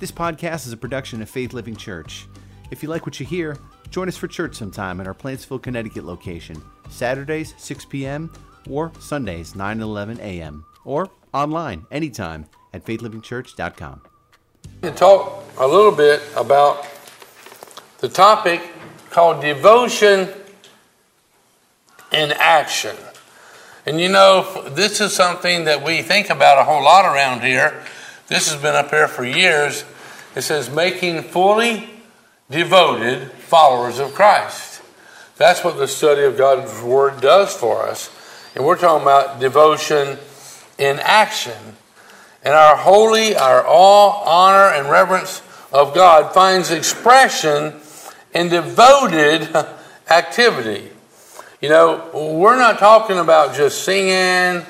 This podcast is a production of Faith Living Church. If you like what you hear, join us for church sometime at our Plantsville, Connecticut location, Saturdays 6 p.m. or Sundays 9 and 11 a.m. or online anytime at faithlivingchurch.com. To talk a little bit about the topic called devotion in action. And you know, this is something that we think about a whole lot around here. This has been up here for years. It says, making fully devoted followers of Christ. That's what the study of God's Word does for us. And we're talking about devotion in action. And our holy, our awe, honor, and reverence of God finds expression in devoted activity. You know, we're not talking about just singing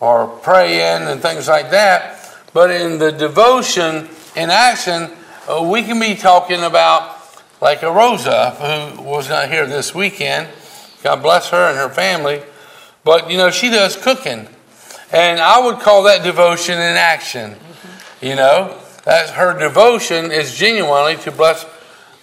or praying and things like that, but in the devotion in action, uh, we can be talking about like a Rosa who was not here this weekend. God bless her and her family. But you know, she does cooking. And I would call that devotion in action. You know, that her devotion is genuinely to bless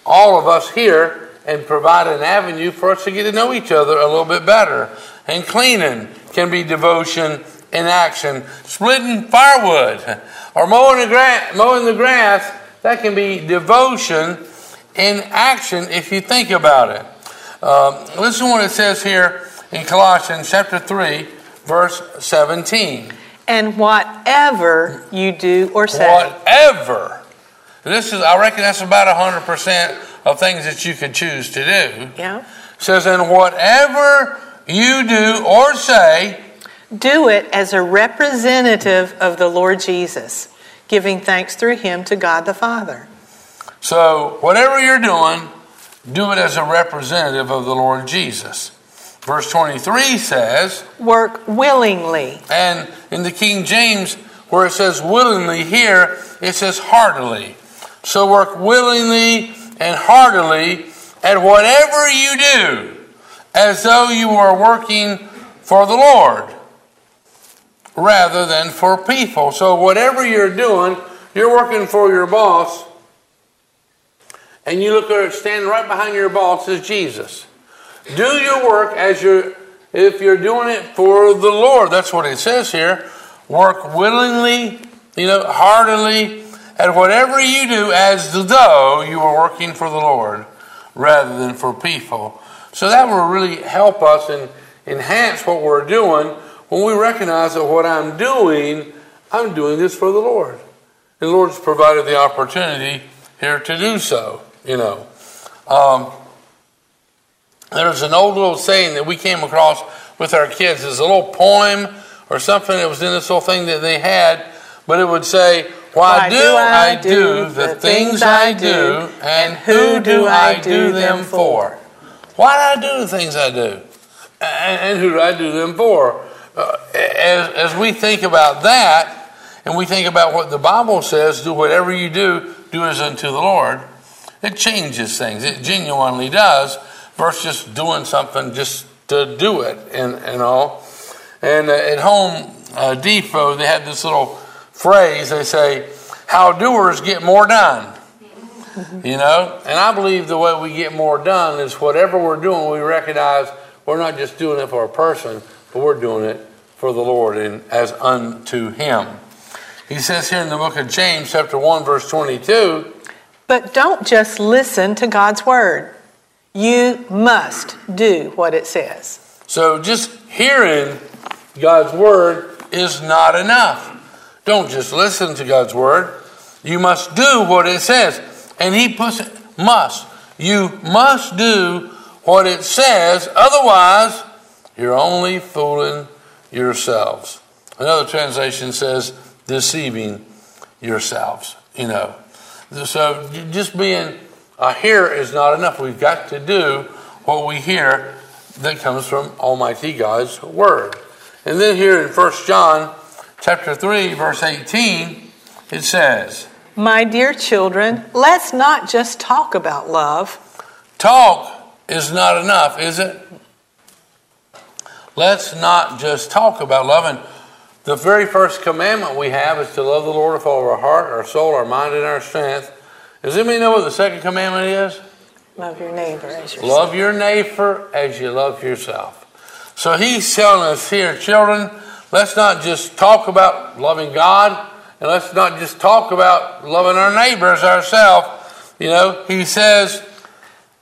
all of us here and provide an avenue for us to get to know each other a little bit better. And cleaning can be devotion in action. Splitting firewood or mowing the, gra- mowing the grass, that can be devotion in action if you think about it. Uh, listen to what it says here in Colossians chapter 3, verse 17. And whatever you do or say. Whatever. This is, I reckon that's about 100% of things that you could choose to do. Yeah. says, and whatever you do or say, do it as a representative of the Lord Jesus, giving thanks through him to God the Father. So, whatever you're doing, do it as a representative of the Lord Jesus. Verse 23 says, Work willingly. And in the King James, where it says willingly, here it says heartily. So, work willingly and heartily at whatever you do, as though you were working for the Lord rather than for people. So, whatever you're doing, you're working for your boss, and you look at standing right behind your boss is Jesus. Do your work as you're, if you're doing it for the Lord. That's what it says here. Work willingly, you know, heartily at whatever you do as though you are working for the Lord rather than for people. So that will really help us and enhance what we're doing when we recognize that what I'm doing, I'm doing this for the Lord. And the Lord's provided the opportunity here to do so, you know. Um, there's an old little saying that we came across with our kids. It's a little poem or something that was in this little thing that they had, but it would say, why, Why do, I, I do the things I do, and who do I do them for? Why do I do the things I do? And, who do I do them for? Uh, as, as we think about that, and we think about what the Bible says, do whatever you do, do as unto the Lord, it changes things. It genuinely does, versus doing something just to do it and, and all. And uh, at home uh, Depot, they had this little phrase. They say, How doers get more done. You know? And I believe the way we get more done is whatever we're doing, we recognize we're not just doing it for a person, but we're doing it for the Lord and as unto Him. He says here in the book of James, chapter 1, verse 22. But don't just listen to God's word. You must do what it says. So just hearing God's word is not enough. Don't just listen to God's word. You must do what it says. And he puts it, must. You must do what it says, otherwise, you're only fooling yourselves. Another translation says, deceiving yourselves, you know. So just being a hearer is not enough. We've got to do what we hear that comes from Almighty God's Word. And then here in 1 John chapter 3, verse 18, it says, My dear children, let's not just talk about love. Talk is not enough, is it? Let's not just talk about love. And The very first commandment we have is to love the Lord with all of our heart, our soul, our mind, and our strength. Does anybody know what the second commandment is? Love your neighbor as yourself. Love your neighbor as you love yourself. So he's telling us here, children, let's not just talk about loving God and let's not just talk about loving our neighbors ourselves. You know, he says,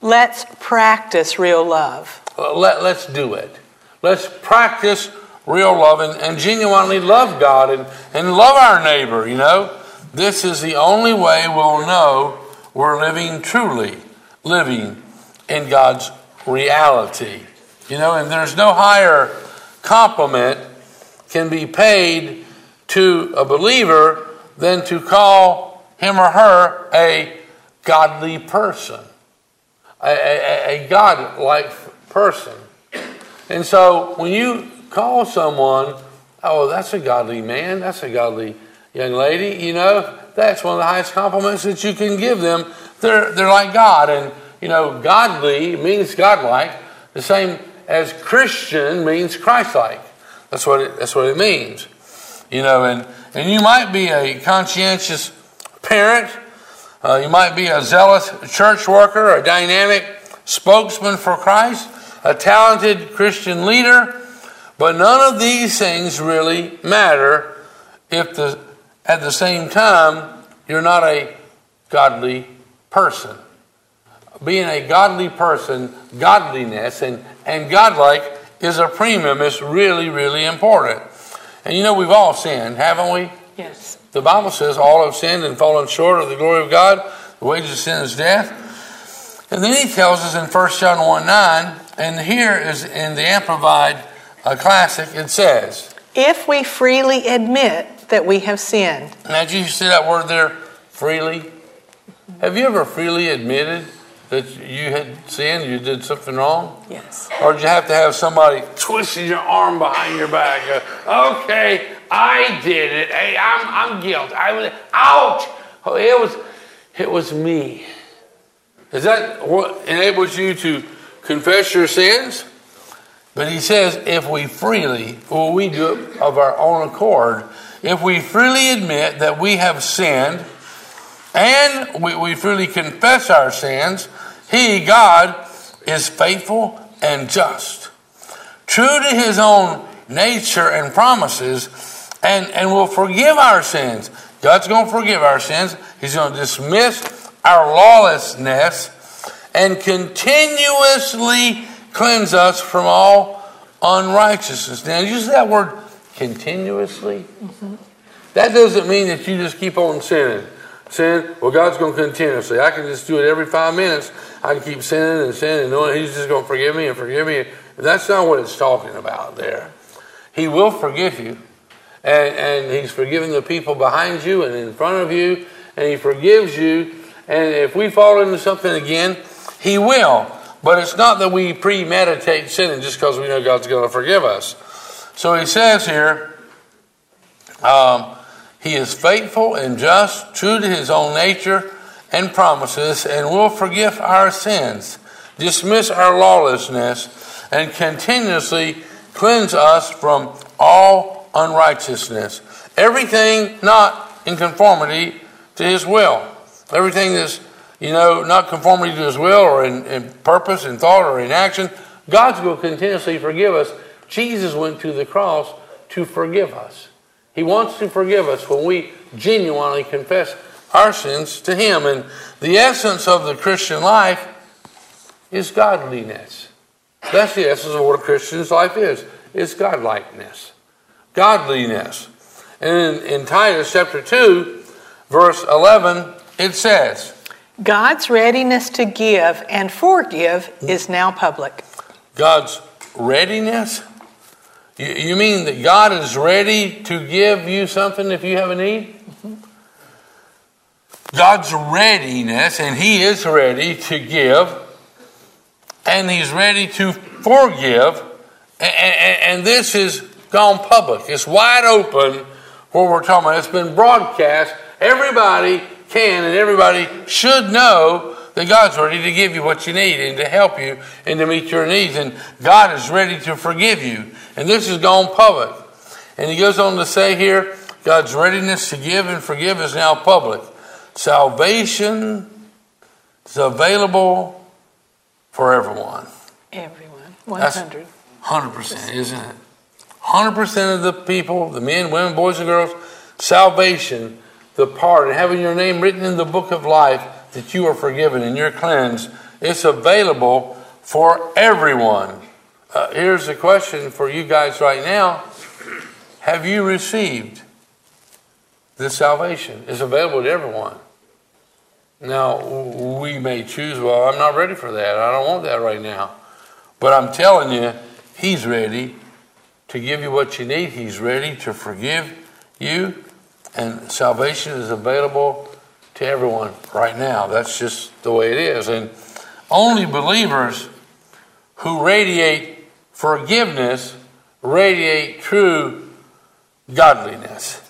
Let's practice real love. Uh, let, let's do it. Let's practice real love and, and genuinely love God and, and love our neighbor, you know. This is the only way we'll know we're living truly, living in God's reality. You know, and there's no higher compliment can be paid to a believer than to call him or her a godly person, a, a, a God-like person. And so when you call someone, oh, that's a godly man, that's a godly young lady, you know, that's one of the highest compliments that you can give them. They're, they're like God. And, you know, godly means godlike, the same as Christian means Christ-like. That's what it, that's what it means. You know, and, and you might be a conscientious parent, uh, you might be a zealous church worker, a dynamic spokesman for Christ, a talented Christian leader, but none of these things really matter if the, at the same time you're not a godly person. Being a godly person, godliness and, and godlike is a premium. It's really, really important. And you know, we've all sinned, haven't we? Yes. The Bible says all have sinned and fallen short of the glory of God. The wages of sin is death. And then he tells us in 1 John 1 9, and here is in the Amplified uh, Classic, it says, If we freely admit that we have sinned, Now, did you see that word there, freely? Have you ever freely admitted that you had sinned, you did something wrong? yes. Or did you have to have somebody twisting your arm behind your back? Uh, okay, I did it. Hey, I'm, I'm guilty. I was, ouch! Oh, it was, it was me. Is that what enables you to confess your sins? But he says, if we freely, well, we do it of our own accord, if we freely admit that we have sinned and we, we freely confess our sins, he, God, is faithful and just, true to his own nature and promises, and, and will forgive our sins. God's going to forgive our sins. He's going to dismiss our lawlessness and continuously cleanse us from all unrighteousness. Now, use that word continuously. Mm-hmm. That doesn't mean that you just keep on sinning. Sin, well, God's going to continuously. I can just do it every five minutes. I can keep sinning and sinning and knowing He's just going to forgive me and forgive me. That's not what it's talking about there. He will forgive you. And, and He's forgiving the people behind you and in front of you. And He forgives you. And if we fall into something again, He will. But it's not that we premeditate sinning just because we know God's going to forgive us. So He says here, um, He is faithful and just, true to His own nature and promises, and will forgive our sins, dismiss our lawlessness, and continuously cleanse us from all unrighteousness. Everything not in conformity to His will. Everything that's, you know, not conformity to His will or in, in purpose, in thought, or in action, God's going to continuously forgive us. Jesus went to the cross to forgive us. He wants to forgive us when we genuinely confess our sins to Him. And the essence of the Christian life is godliness. That's the essence of what a Christian's life is. It's godlikeness. Godliness. And in, in Titus chapter 2, verse 11, it says, God's readiness to give and forgive is now public. God's readiness? You, mean that God is ready to give you something if you have a need? God's readiness, and He is ready to give, and He's ready to forgive, and, and, this has gone public. It's wide open what we're talking about. It's been broadcast. Everybody can and everybody should know that God's ready to give you what you need and to help you and to meet your needs. And God is ready to forgive you. And this has gone public. And he goes on to say here God's readiness to give and forgive is now public. Salvation is available for everyone. Everyone. That's 100. 100%, isn't it? 100% of the people, the men, women, boys, and girls, salvation, the part, and having your name written in the book of life that you are forgiven and you're cleansed, it's available for everyone. Uh, here's a question for you guys right now Have you received this salvation? It's available to everyone. Now, we may choose, well, I'm not ready for that. I don't want that right now. But I'm telling you, He's ready to give you what you need. He's ready to forgive you. And salvation is available to everyone right now. That's just the way it is. And only believers who radiate forgiveness radiate true godliness.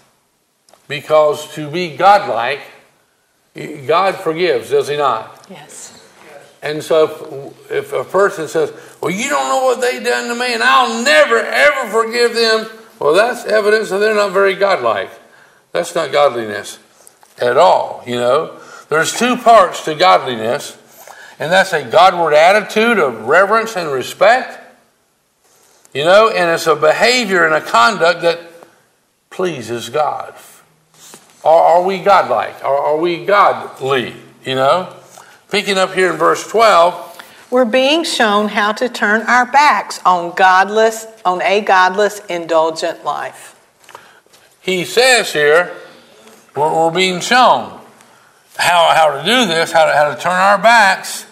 Because to be godlike, God forgives, does He not? Yes. And so if, if a person says, Well, you don't know what they done to me, and I'll never, ever forgive them, well, that's evidence that they're not very godlike. That's not godliness at all, you know. There's two parts to godliness, and that's a Godward attitude of reverence and respect, you know, and it's a behavior and a conduct that pleases God. Are, are we godlike? Are, are we godly, you know? Picking up here in verse 12, We're being shown how to turn our backs on godless, on a godless, indulgent life. He says here, we're, we're being shown how, how to do this, how to, how to turn our backs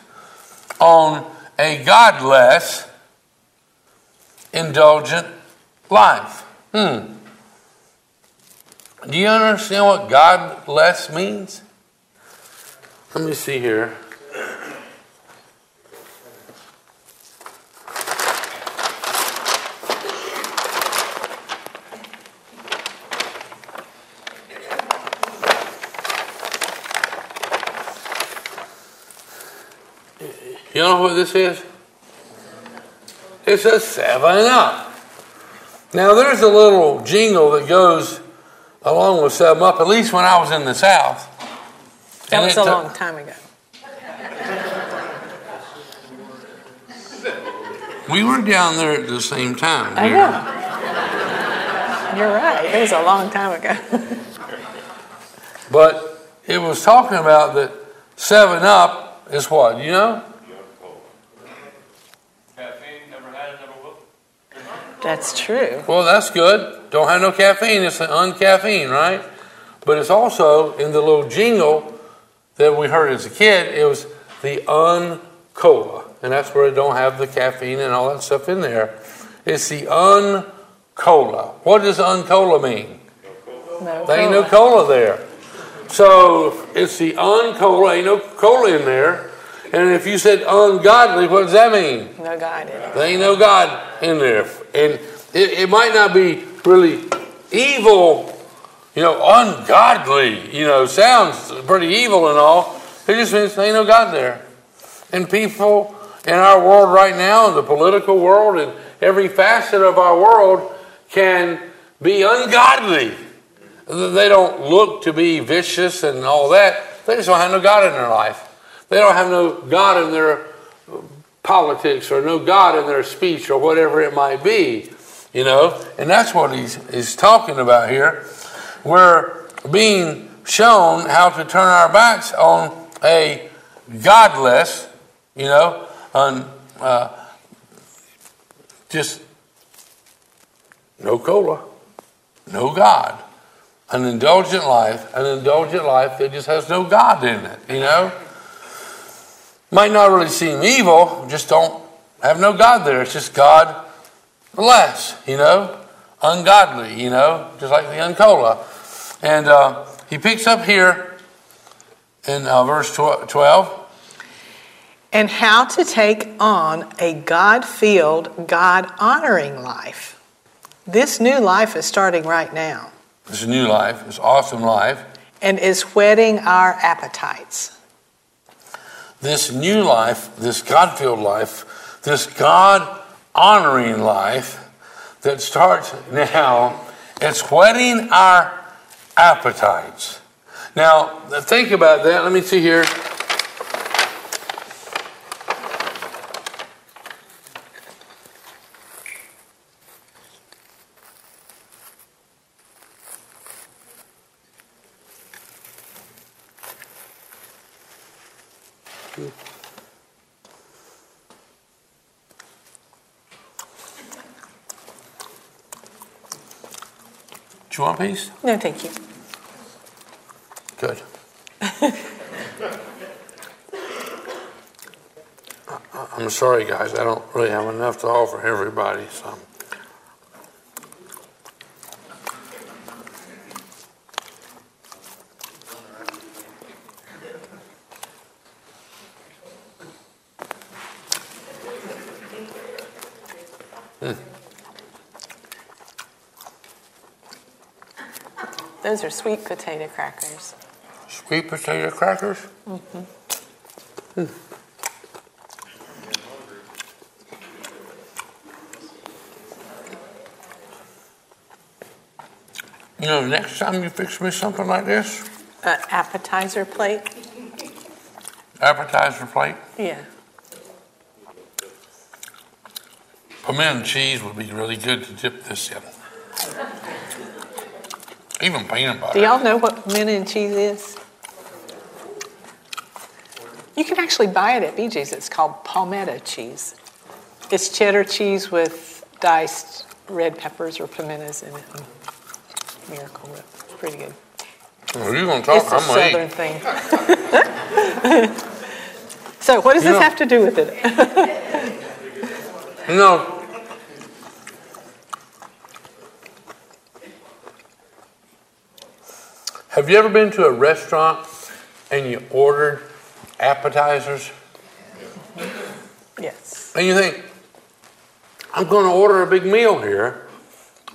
on a godless, indulgent life. Hmm. Do you understand what godless means? Let me see here. You know what this is? It's a 7 Up. Now, there's a little jingle that goes along with 7 Up, at least when I was in the South. That was a long time ago. We were down there at the same time. I know. You're right. It was a long time ago. But it was talking about that 7 Up is what? You know? Caffeine, never had it, never will. That's true. Well, that's good. Don't have no caffeine. It's an uncaffeine, right? But it's also in the little jingle that we heard as a kid. It was the uncola, and that's where it don't have the caffeine and all that stuff in there. It's the uncola. What does uncola mean? No There ain't no cola. cola there. So it's the uncola. Ain't no cola in there. And if you said ungodly, what does that mean? No God in it. There ain't no God in there. And it, it might not be really evil, you know, ungodly, you know, sounds pretty evil and all. It just means there ain't no God there. And people in our world right now, in the political world, and every facet of our world can be ungodly. They don't look to be vicious and all that. They just don't have no God in their life. They don't have no God in their politics or no God in their speech or whatever it might be, you know. And that's what he's, he's talking about here. We're being shown how to turn our backs on a godless, you know, on uh, just no cola, no God, an indulgent life, an indulgent life that just has no God in it, you know. Might not really seem evil, just don't have no God there. It's just God less, you know, ungodly, you know, just like the uncola. And uh, he picks up here in uh, verse 12. And how to take on a God filled, God honoring life. This new life is starting right now This new life, this awesome life. and is whetting our appetites. This new life, this God filled life, this God honoring life that starts now It's whetting our appetites. Now, think about that. Let me see here. Do you want a piece? No, thank you. Good. I- I'm sorry, guys. I don't really have enough to offer everybody. So. Those are sweet potato crackers. Sweet potato crackers? Mm-hmm. You know, next time you fix me something like this, An appetizer plate? appetizer plate, Yeah. pimento cheese would be really good to dip this in. Even peanut butter. Do y'all know what mint and cheese is? You can actually buy it at BJ's. It's called palmetto cheese. It's cheddar cheese with diced red peppers or pimentos in it. Miracle Whip. It's pretty good. Well, you're gonna talk, It's a I'm gonna southern eat. thing. so, what does this Yeah. have to do with it? You know, have you ever been to a restaurant and you ordered appetizers yes. and you think, I'm going to order a big meal here.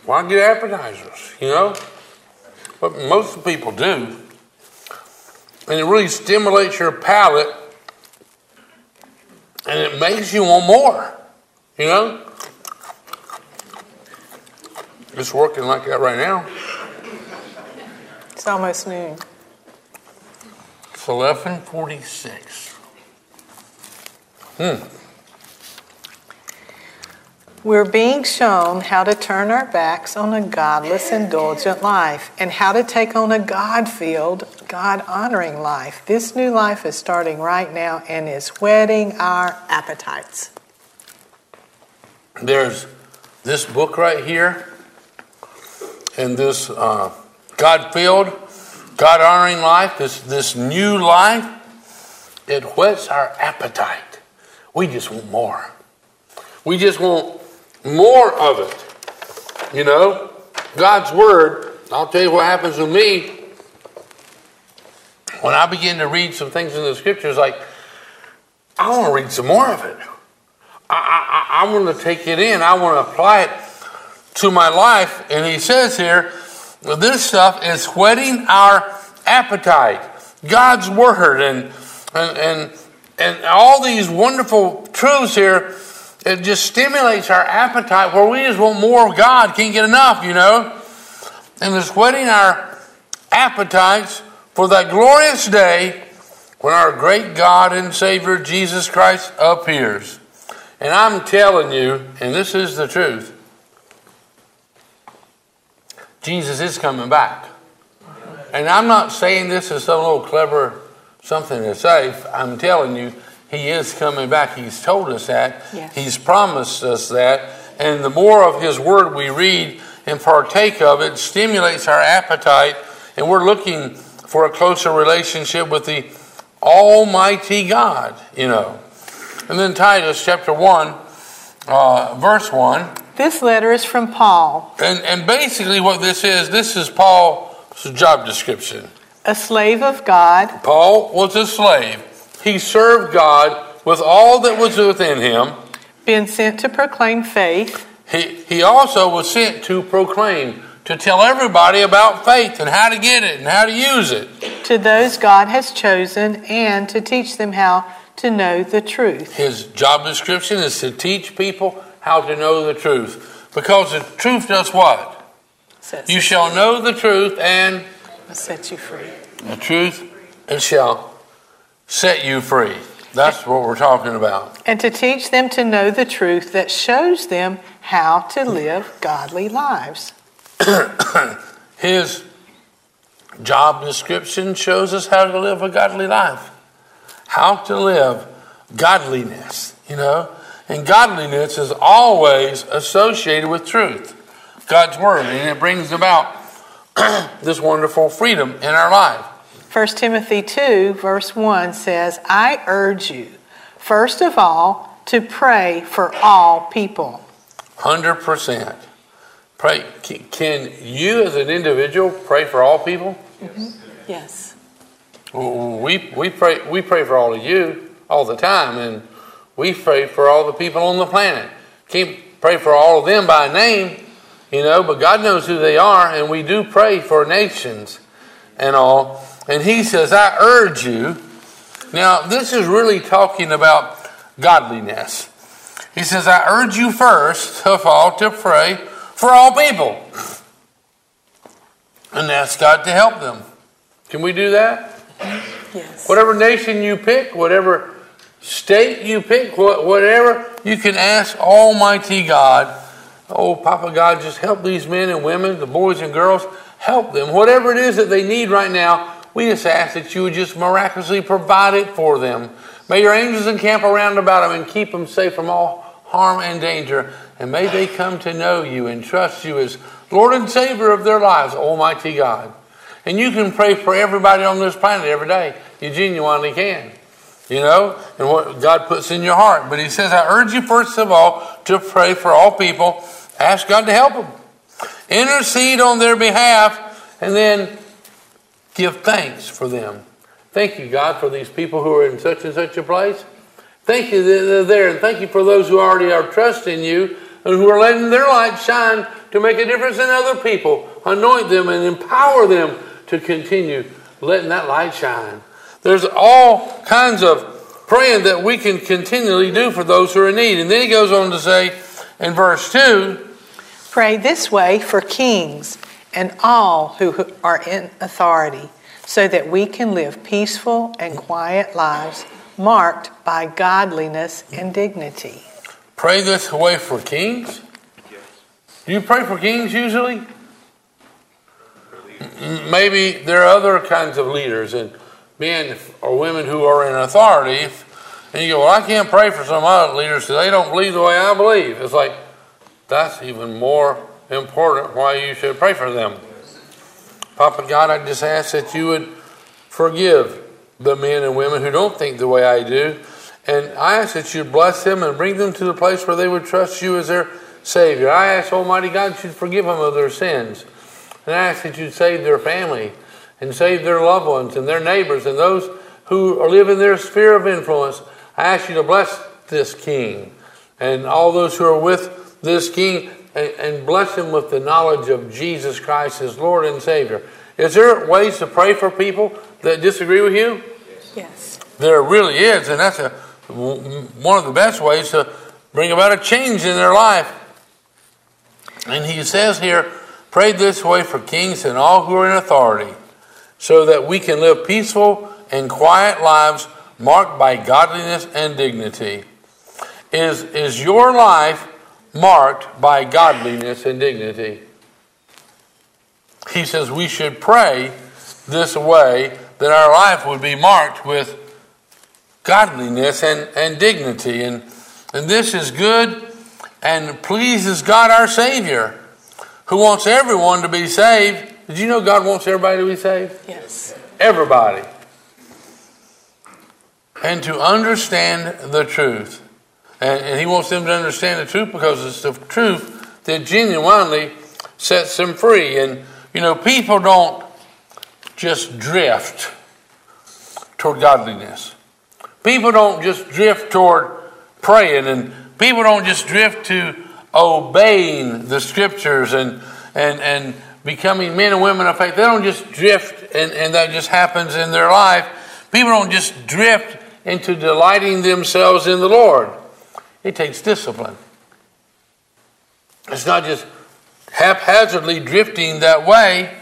Why get appetizers? You know? But most people do. And it really stimulates your palate and it makes you want more. You know? It's working like that right now. It's almost noon. It's 1146. Hmm. We're being shown how to turn our backs on a godless, indulgent life and how to take on a God filled, God honoring life. This new life is starting right now and is whetting our appetites. There's this book right here, and this uh, God filled, God honoring life, this, this new life, it whets our appetite. We just want more. We just want more of it. You know, God's Word, I'll tell you what happens with me when I begin to read some things in the scriptures, like, I want to read some more of it. I, I, I want to take it in. I want to apply it to my life. And he says here, this stuff is whetting our appetite. God's word and and and, and all these wonderful truths here, it just stimulates our appetite where we just want more of God, can't get enough, you know. And it's whetting our appetites for that glorious day when our great God and Savior Jesus Christ appears. And I'm telling you, and this is the truth, Jesus is coming back. And I'm not saying this is some little clever something to say. I'm telling you, He is coming back. He's told us that. Yes. He's promised us that. And the more of His Word we read and partake of it stimulates our appetite. And we're looking for a closer relationship with the Almighty God, you know. And then Titus chapter 1, uh, verse 1. This letter is from Paul, And, and basically, what this is, this is Paul's job description. a slave of God, Paul was a slave. He served God with all that was within him. been sent to proclaim faith He, he also was sent to proclaim, to tell everybody about faith and how to get it and how to use it. to those God has chosen and to teach them how to know the truth. His job description is to teach people how to know the truth. Because the truth does what? Sets You shall know the truth, and free. set you free. the truth it shall set you free. That's what we're talking about. And to teach them to know the truth that shows them how to live godly lives. His job description shows us how to live a godly life, how to live godliness, you know. And godliness is always associated with truth, God's word, and it brings about this wonderful freedom in our life. 1 Timothy 2, verse 1 says, I urge you, first of all, to pray for all people. Hundred percent. Pray. Can you, as an individual, pray for all people? Yes. We we pray. We pray for all of you all the time, and we pray for all the people on the planet. Can't pray for all of them by name, you know, but God knows who they are, and we do pray for nations and all. And He says, "I urge you." Now, this is really talking about godliness. He says, "I urge you first of all to pray for all people." And ask God to help them. Can we do that? Yes. Whatever nation you pick, whatever state you pick, whatever, you can ask Almighty God, oh, Papa God, just help these men and women, the boys and girls, help them. Whatever it is that they need right now, we just ask that you would just miraculously provide it for them. May your angels encamp around about them and keep them safe from all harm and danger. And may they come to know you and trust you as Lord and Savior of their lives, Almighty God. And you can pray for everybody on this planet every day. You genuinely can. You know, and what God puts in your heart. But He says, I urge you first of all to pray for all people. Ask God to help them. Intercede on their behalf, and then give thanks for them. Thank you, God, for these people who are in such and such a place. Thank you that they're there, and thank you for those who already are trusting you and who are letting their light shine to make a difference in other people. Anoint them and empower them to continue letting that light shine. There's all kinds of praying that we can continually do for those who are in need. And then he goes on to say in verse 2 Pray this way for kings and all who are in authority, so that we can live peaceful and quiet lives marked by godliness and dignity. Pray this way for kings? Do you pray for kings usually? Maybe there are other kinds of leaders and men or women who are in authority. And you go, well, I can't pray for some other leaders because they don't believe the way I believe. It's like, that's even more important why you should pray for them. Papa God, I just ask that you would forgive the men and women who don't think the way I do. And I ask that you bless them and bring them to the place where they would trust you as their Savior. I ask Almighty God that you'd forgive them of their sins. And I ask that you'd save their family and save their loved ones and their neighbors and those who live in their sphere of influence. I ask you to bless this king and all those who are with this king and, and bless him with the knowledge of Jesus Christ as Lord and Savior. Is there ways to pray for people that disagree with you? Yes. There really is, and that's a, one of the best ways to bring about a change in their life. And he says here, pray this way for kings and all who are in authority, so that we can live peaceful and quiet lives marked by godliness and dignity. Is, is your life marked by godliness and dignity? He says we should pray this way that our life would be marked with godliness and, and dignity. And, and this is good and pleases God our Savior, who wants everyone to be saved. Did you know God wants everybody to be saved? Yes. Everybody. And to understand the truth. And, and He wants them to understand the truth because it's the truth that genuinely sets them free. And, you know, people don't just drift toward godliness. People don't just drift toward praying, and people don't just drift to obeying the scriptures and and and becoming men and women of faith. They don't just drift and, and that just happens in their life. People don't just drift into delighting themselves in the Lord. It takes discipline. It's not just haphazardly drifting that way.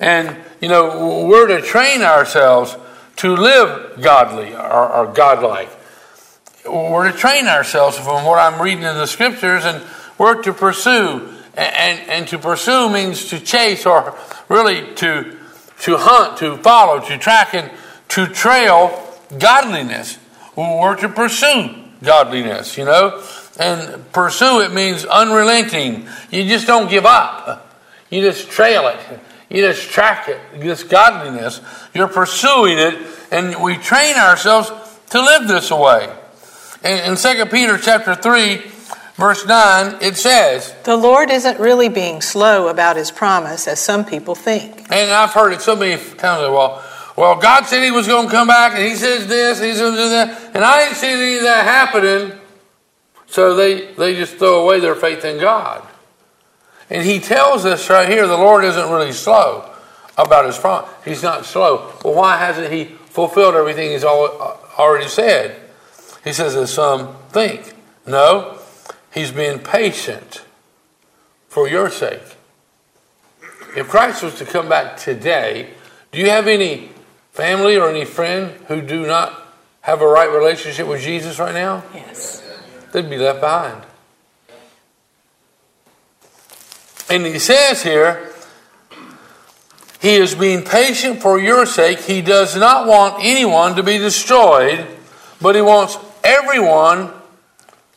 And, you know, we're to train ourselves to live godly or, or godlike. We're to train ourselves from what I'm reading in the scriptures, and we're to pursue. And, and, to pursue means to chase or really to, to hunt, to follow, to track, and to trail godliness. We're to pursue godliness, you know. And pursue it means unrelenting. You just don't give up. You just trail it. You just track it. This godliness. You're pursuing it, and we train ourselves to live this way. In, in 2 Peter chapter 3, verse 9, it says, The Lord isn't really being slow about his promise, as some people think. And I've heard it so many times. Well, well, God said He was going to come back, and He says this, He's going to do that, and I ain't seen any of that happening. So they they just throw away their faith in God. And He tells us right here, the Lord isn't really slow about His promise. He's not slow. Well, why hasn't He fulfilled everything He's uh, already said? He says, as some think. No, He's being patient for your sake. If Christ was to come back today, do you have any family or any friend who do not have a right relationship with Jesus right now? Yes. They'd be left behind. And he says here, He is being patient for your sake. He does not want anyone to be destroyed, but He wants everyone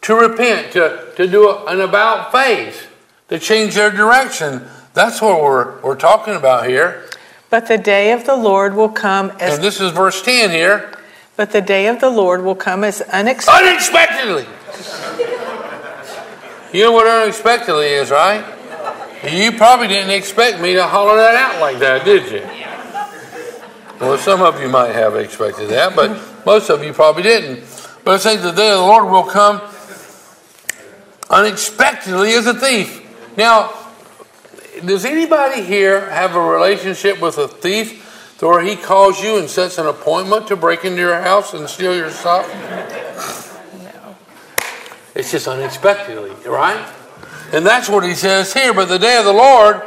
to repent, to, to do an about face, to change their direction. That's what we're, we're talking about here. But the day of the Lord will come as. And this is verse 10 here. But the day of the Lord will come as unexpectedly. Unexpectedly! you know what unexpectedly is, right? You probably didn't expect me to holler that out like that, did you? Well, some of you might have expected that, but most of you probably didn't. But it says the day of the Lord will come unexpectedly as a thief. Now, does anybody here have a relationship with a thief to where he calls you and sets an appointment to break into your house and steal your stuff? No. It's just unexpectedly, right? And that's what he says here. But the day of the Lord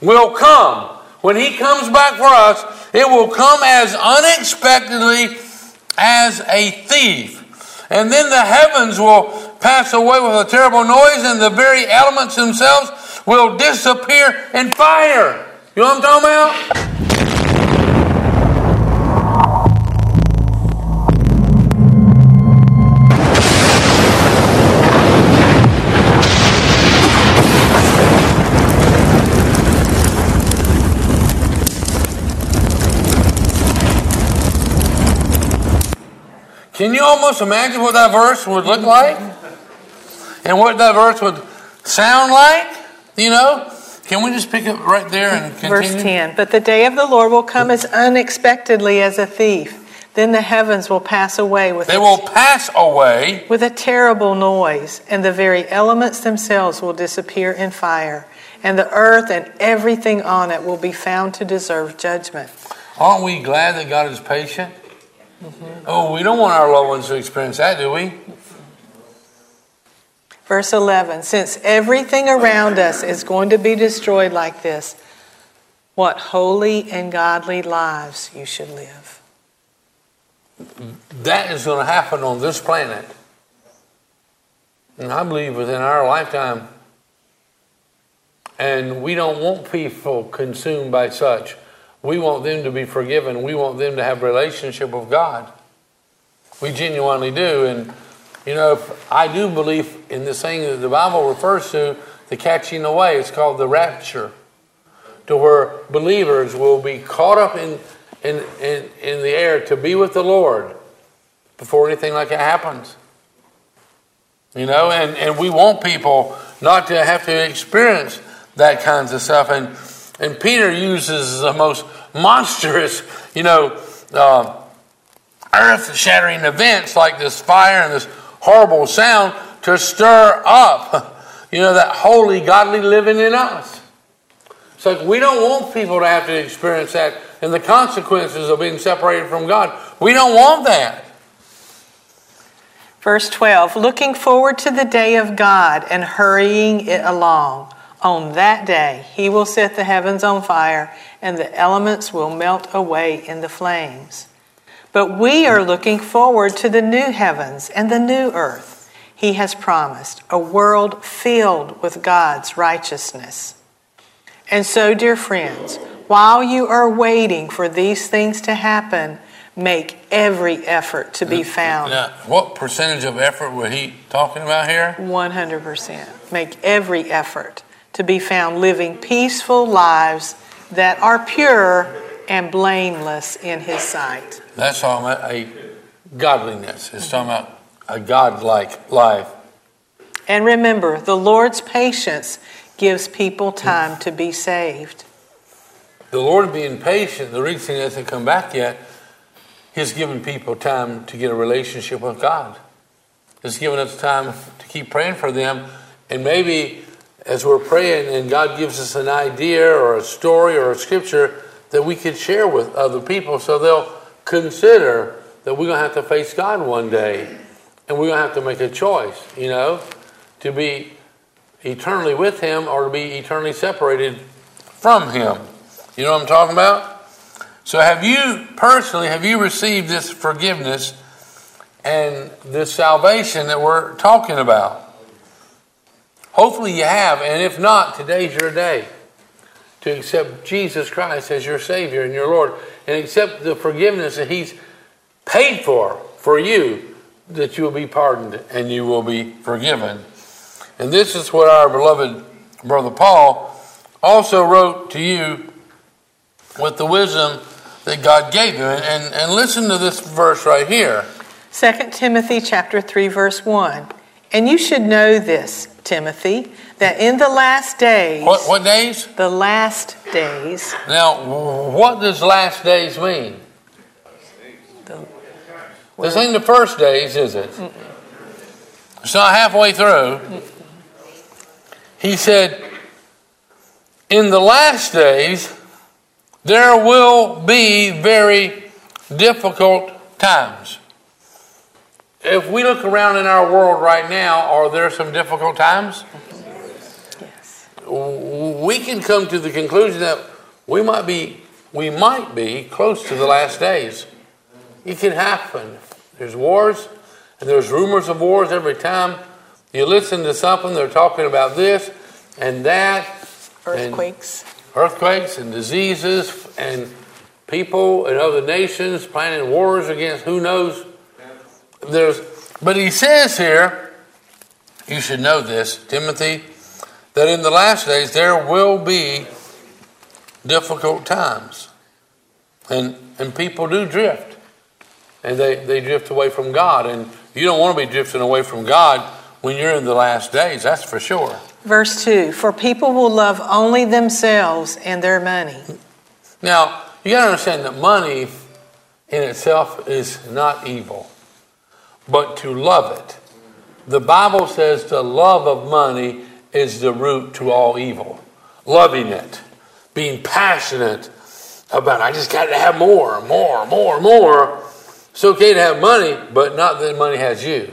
will come. When he comes back for us, it will come as unexpectedly as a thief. And then the heavens will pass away with a terrible noise, and the very elements themselves will disappear in fire. You know what I'm talking about? Can you almost imagine what that verse would look like? And what that verse would sound like? You know? Can we just pick it right there and continue? Verse 10 But the day of the Lord will come as unexpectedly as a thief. Then the heavens will pass away with They will pass away with a terrible noise, and the very elements themselves will disappear in fire, and the earth and everything on it will be found to deserve judgment. Aren't we glad that God is patient? Mm-hmm. Oh, we don't want our loved ones to experience that, do we? Verse 11 Since everything around us is going to be destroyed like this, what holy and godly lives you should live. That is going to happen on this planet. And I believe within our lifetime. And we don't want people consumed by such. We want them to be forgiven. We want them to have relationship with God. We genuinely do. And you know, I do believe in this thing that the Bible refers to, the catching away. It's called the rapture, to where believers will be caught up in, in, in, in the air to be with the Lord before anything like that happens. You know, and, and we want people not to have to experience that kinds of stuff. And, and Peter uses the most monstrous, you know, uh, earth shattering events like this fire and this horrible sound to stir up, you know, that holy, godly living in us. So we don't want people to have to experience that and the consequences of being separated from God. We don't want that. Verse 12 looking forward to the day of God and hurrying it along. On that day, he will set the heavens on fire, and the elements will melt away in the flames. But we are looking forward to the new heavens and the new earth. He has promised a world filled with God's righteousness. And so, dear friends, while you are waiting for these things to happen, make every effort to be found. Now, what percentage of effort were he talking about here? 100%. Make every effort to be found living peaceful lives that are pure and blameless in His sight. That's talking about a godliness. It's talking about a godlike life. And remember, the Lord's patience gives people time to be saved. The Lord being patient, the reason He hasn't come back yet, He's given people time to get a relationship with God. He's given us time to keep praying for them. And maybe as we're praying and God gives us an idea or a story or a scripture that we could share with other people so they'll consider that we're going to have to face God one day and we're going to have to make a choice, you know, to be eternally with Him or to be eternally separated from Him. You know what I'm talking about? So, have you personally, have you received this forgiveness and this salvation that we're talking about? Hopefully, you have, and if not, today's your day to accept Jesus Christ as your Savior and your Lord and accept the forgiveness that He's paid for for you, that you will be pardoned and you will be forgiven. And this is what our beloved brother Paul also wrote to you with the wisdom that God gave him. And, and, and listen to this verse right here. 2 Timothy chapter 3 verse 1. And you should know this, Timothy, that in the last days What, what days? the last days Now, what does last days mean? the, This ain't the first days, is it? It's not halfway through. He said, In the last days, there will be very difficult times. If we look around in our world right now, are there some difficult times? We can come to the conclusion that we might be we might be close to the last days. It can happen. There's wars and there's rumors of wars every time you listen to something they're talking about this and that and Earthquakes. earthquakes and diseases and people and other nations planning wars against who knows there's but he says here you should know this timothy that in the last days there will be difficult times and and people do drift and they, they drift away from god and you don't want to be drifting away from god when you're in the last days that's for sure Verse 2 For people will love only themselves and their money. Now, you got to understand that money in itself is not evil, but to love it. The Bible says the love of money is the root to all evil. Loving it, being passionate about it. I just got to have more, more, more, more. It's okay to have money, but not that money has you.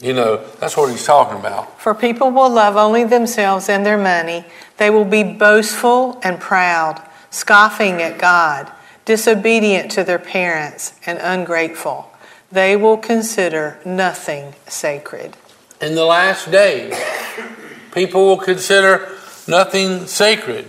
You know, that's what he's talking about. For people will love only themselves and their money. They will be boastful and proud, scoffing at God, disobedient to their parents, and ungrateful. They will consider nothing sacred. in the last days. People will consider nothing sacred.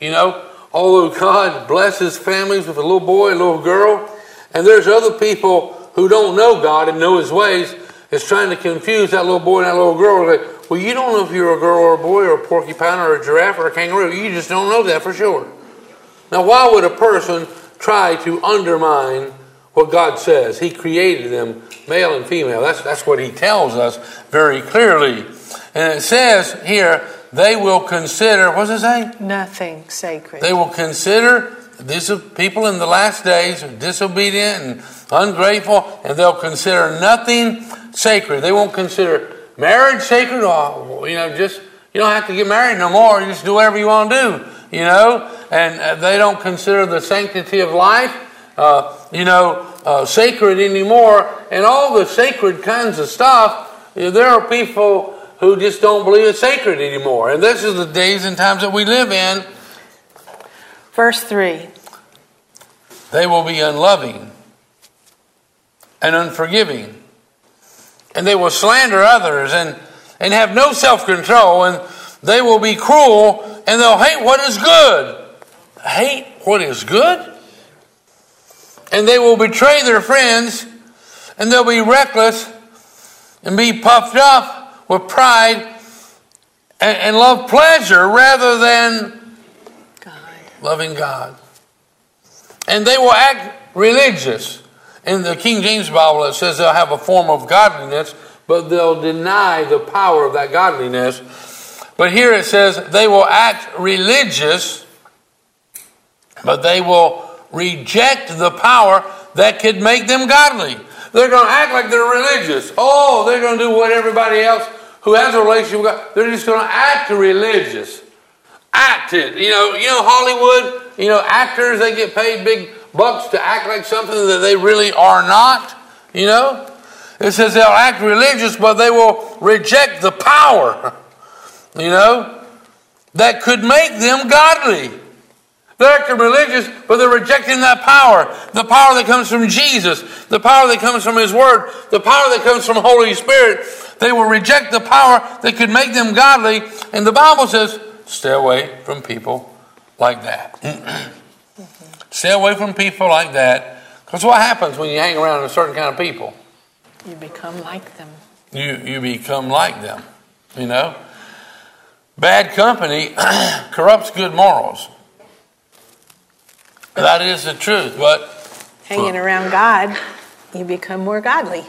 You know, although God blesses families with a little boy, a little girl, and there's other people who don't know God and know His ways, is trying to confuse that little boy and that little girl. Like, well, you don't know if you're a girl or a boy or a porcupine or a giraffe or a kangaroo. You just don't know that for sure. Now, why would a person try to undermine what God says? He created them male and female. That's, that's what He tells us very clearly. And it says here, they will consider, what does it say? Nothing sacred. They will consider these people in the last days are disobedient and ungrateful, and they'll consider nothing sacred. They won't consider marriage sacred. Or, you know, just you don't have to get married no more. You just do whatever you want to do. You know, and uh, they don't consider the sanctity of life, uh, you know, uh, sacred anymore. And all the sacred kinds of stuff. There are people who just don't believe it's sacred anymore. And this is the days and times that we live in. Verse 3 They will be unloving and unforgiving. And they will slander others and, and have no self control. And they will be cruel and they'll hate what is good. Hate what is good? And they will betray their friends and they'll be reckless and be puffed up with pride and, and love pleasure rather than God. loving God. And they will act religious. In the King James Bible, it says they'll have a form of godliness, but they'll deny the power of that godliness. But here it says they will act religious, but they will reject the power that could make them godly. They're going to act like they're religious. Oh, they're going to do what everybody else who has a relationship with God, they're just going to act religious. Act it. You know, you know Hollywood, you know, actors, they get paid big bucks to act like something that they really are not. You know? It says they'll act religious, but they will reject the power, you know, that could make them godly. They're acting religious, but they're rejecting that power. The power that comes from Jesus, the power that comes from His Word, the power that comes from Holy Spirit. They will reject the power that could make them godly. And the Bible says, stay away from people like that. stay away from people like that. Because what happens when you hang around a certain kind of people? You become like them. You, you become like them. You know? Bad company corrupts good morals. That is the truth. But Hanging around God, you become more godly.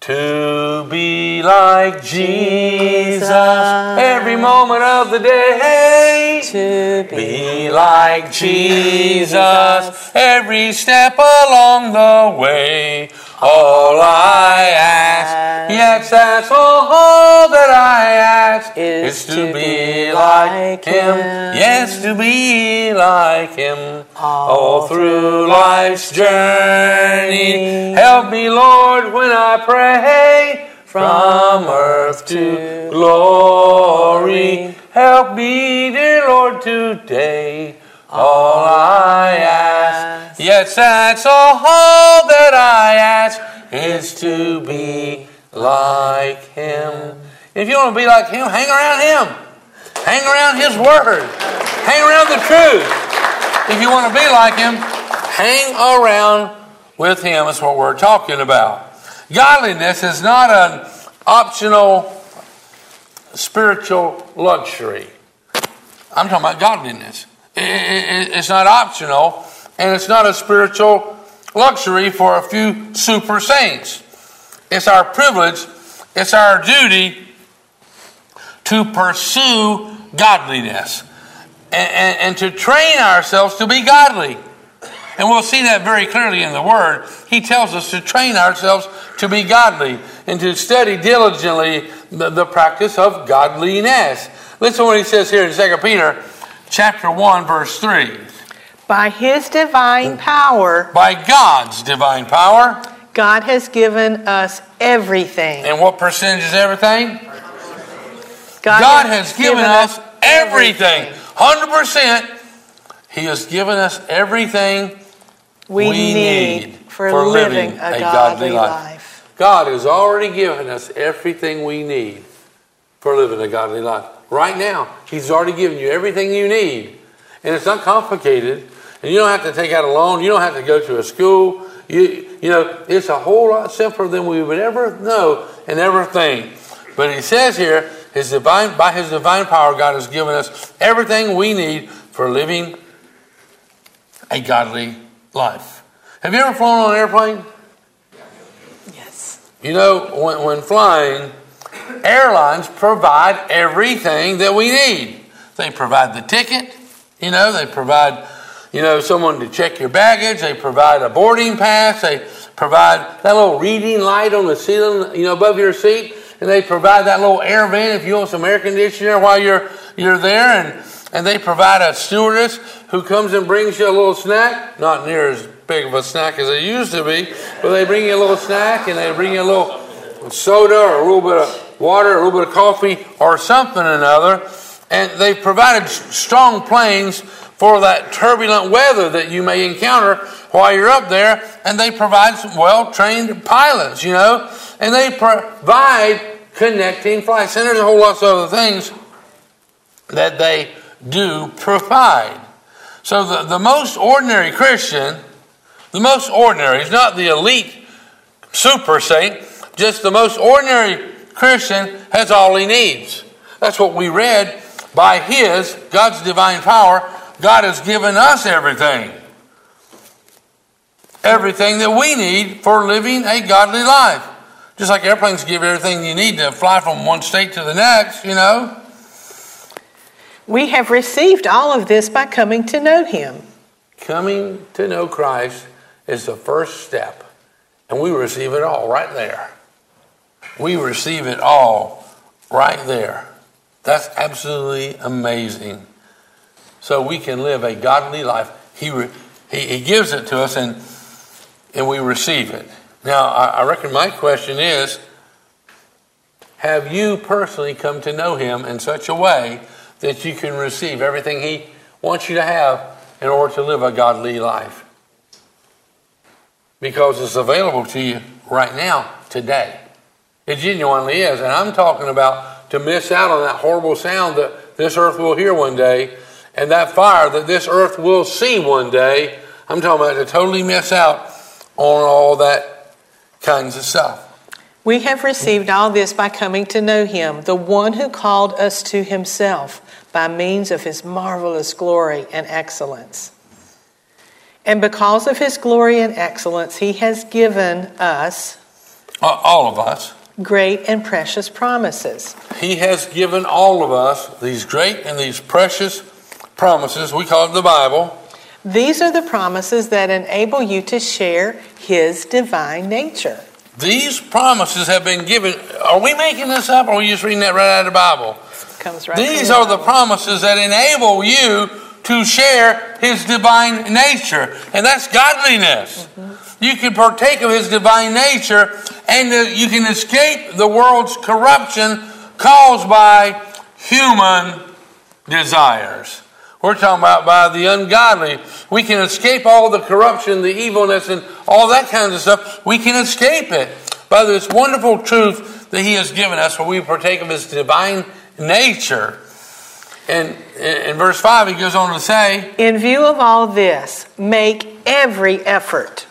to be like Jesus every moment of the day. To be Be like Jesus every step along the way. All I ask, yes, that's all that I ask, is to be like Him. Yes, to be like Him. All through life's journey, help me, Lord, when I pray. From earth to glory, help me, dear Lord, today. All I ask, yes, that's all that I ask, is to be like Him. If you want to be like Him, hang around Him. Hang around His Word. Hang around the truth. If you want to be like Him, hang around with Him. That's what we're talking about. Godliness is not an optional spiritual luxury. I'm talking about godliness. It's not optional, and it's not a spiritual luxury for a few super saints. It's our privilege, it's our duty to pursue godliness and, and, and to train ourselves to be godly. And we'll see that very clearly in the Word. He tells us to train ourselves to be godly and to study diligently the, the practice of godliness. Listen to what he says here in 2 Peter chapter 1, verse 3. By His divine power, By God's divine power, God has given us everything. and what percentage is everything? God, God has given us everything. 100%. He has given us everything we, we need, for, for living, living a, godly life. life. God has already given us everything we need for living a godly life. Right now, He's already given you everything you need. And it's not complicated. And you don't have to take out a loan. You don't have to go to a school. You, you know, it's a whole lot simpler than we would ever know and ever think. But He says here, His divine, by His divine power, God has given us everything we need for living a godly life. Have you ever flown on an airplane? Yes. You know, when, when flying, airlines provide everything that we need. They provide the ticket, you know, they provide, you know, someone to check your baggage, they provide a boarding pass, they provide that little reading light on the ceiling, you know, above your seat, and they provide that little air vent if you want some air conditioner while you're you're there, and and they provide a stewardess who comes and brings you a little snack, not near as big of a snack as it used to be, but they bring you a little snack and they bring you a little soda or a little bit of water, a little bit of coffee, or something or another. And they've provided strong planes for that turbulent weather that you may encounter while you're up there. And they provide some well trained pilots, you know, and they provide connecting flights. And there's a whole lot of other things that they do provide. So the, the most ordinary Christian, the most ordinary, is not the elite super saint, just the most ordinary Christian has all he needs. That's what we read. By his, God's divine power, God has given us everything. Everything that we need for living a godly life. Just like airplanes give everything you need to fly from one state to the next, you know. We have received all of this by coming to know Him. Coming to know Christ is the first step, and we receive it all right there. We receive it all right there. That's absolutely amazing. So we can live a godly life. He, re- he, he gives it to us, and, and we receive it. Now, I, reckon my question is Have you personally come to know Him in such a way that you can receive everything He wants you to have in order to live a godly life? Because it's available to you right now, today. It genuinely is. And I'm talking about to miss out on that horrible sound that this earth will hear one day and that fire that this earth will see one day. I'm talking about to totally miss out on all that kinds of stuff. We have received all this by coming to know Him, the one who called us to Himself by means of His marvelous glory and excellence. And because of His glory and excellence, He has given us All of us. great and precious promises. He has given all of us these great and these precious promises. We call it the Bible. These are the promises that enable you to share His divine nature. These promises have been given. Are we making this up or are we just reading that right out of the Bible? Comes right These are the promises that enable you to share His divine nature, and that's godliness. You can partake of His divine nature, and uh, you can escape the world's corruption caused by human desires. We're talking about by the ungodly. We can escape all the corruption, the evilness, and all that kind of stuff. We can escape it by this wonderful truth that He has given us, where we partake of His divine nature. And in verse 5, he goes on to say, In view of all this, make every effort.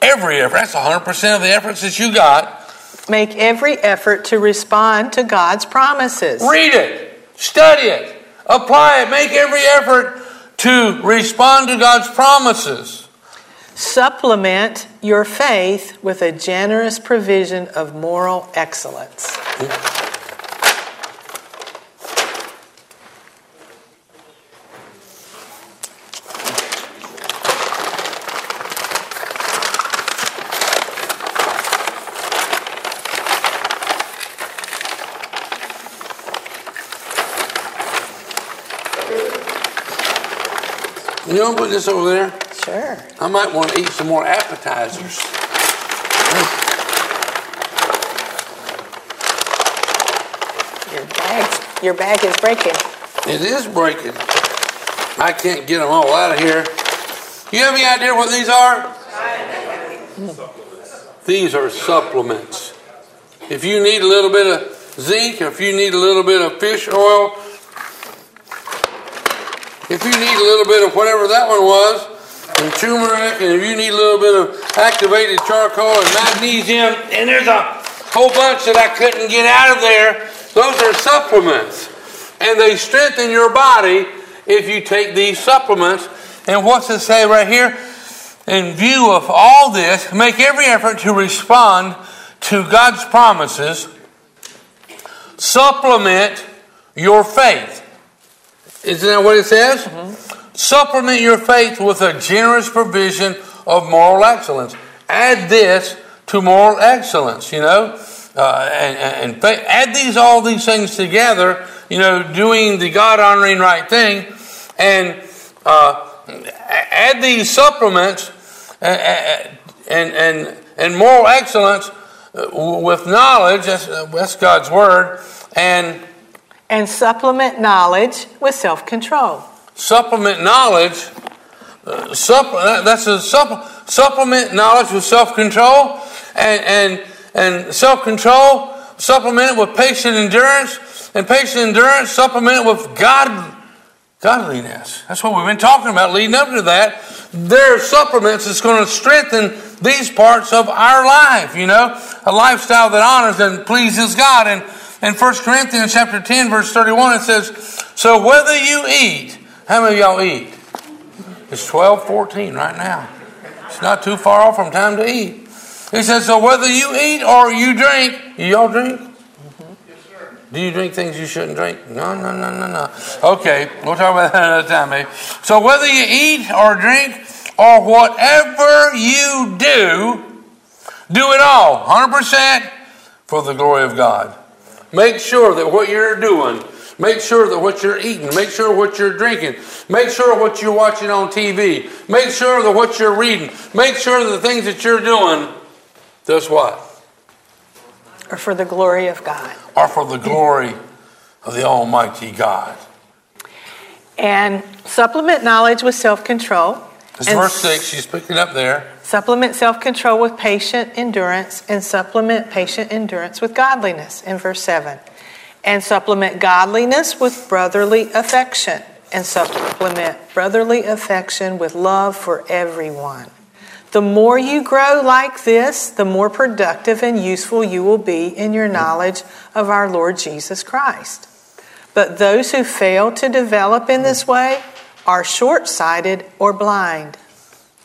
every effort, that's 100% of the efforts that you got. Make every effort to respond to God's promises. Read it, study it, apply it, make every effort to respond to God's promises. Supplement your faith with a generous provision of moral excellence. You want to put this over there? Sure. I might want to eat some more appetizers. Your bag, your bag is breaking. It is breaking. I can't get them all out of here. You have any idea what these are? These are supplements. If you need a little bit of zinc, if you need a little bit of fish oil, if you need a little bit of whatever that one was, and turmeric, and if you need a little bit of activated charcoal and magnesium, and there's a whole bunch that I couldn't get out of there, those are supplements. And they strengthen your body if you take these supplements. And what's it say right here? In view of all this, make every effort to respond to God's promises. Supplement your faith. Isn't that what it says? Supplement your faith with a generous provision of moral excellence. Add this to moral excellence, you know, uh, and, and, and add these all these things together, you know, doing the God honoring right thing, and uh, add these supplements and, and and and moral excellence uh, with knowledge, that's, that's God's word, and And supplement knowledge with self control. supplement knowledge. Uh, supp- that- that's a supp- supplement knowledge with self control, and and and self control supplement it with patient endurance, and patient endurance supplement it with God godliness. That's what we've been talking about leading up to that. There are supplements that's going to strengthen these parts of our life. You know, a lifestyle that honors and pleases God. And in 1 Corinthians chapter 10, verse 31, it says, So whether you eat, how many of y'all eat? It's 12, 14 right now. It's not too far off from time to eat. He says, So whether you eat or you drink, y'all drink? Mm-hmm. Do you drink things you shouldn't drink? No, no, no, no, no. Okay, we'll talk about that another time, maybe. So whether you eat or drink or whatever you do, do it all, 100% for the glory of God. Make sure that what you're doing, make sure that what you're eating, make sure what you're drinking, make sure what you're watching on TV, make sure that what you're reading, make sure that the things that you're doing does what? Are for the glory of God. Are for the glory of the Almighty God. And supplement knowledge with self control. It's verse 6, she's picking up there. Supplement self control with patient endurance, and supplement patient endurance with godliness in verse 7. And supplement godliness with brotherly affection, and supplement brotherly affection with love for everyone. The more you grow like this, the more productive and useful you will be in your knowledge of our Lord Jesus Christ. But those who fail to develop in this way are short sighted or blind.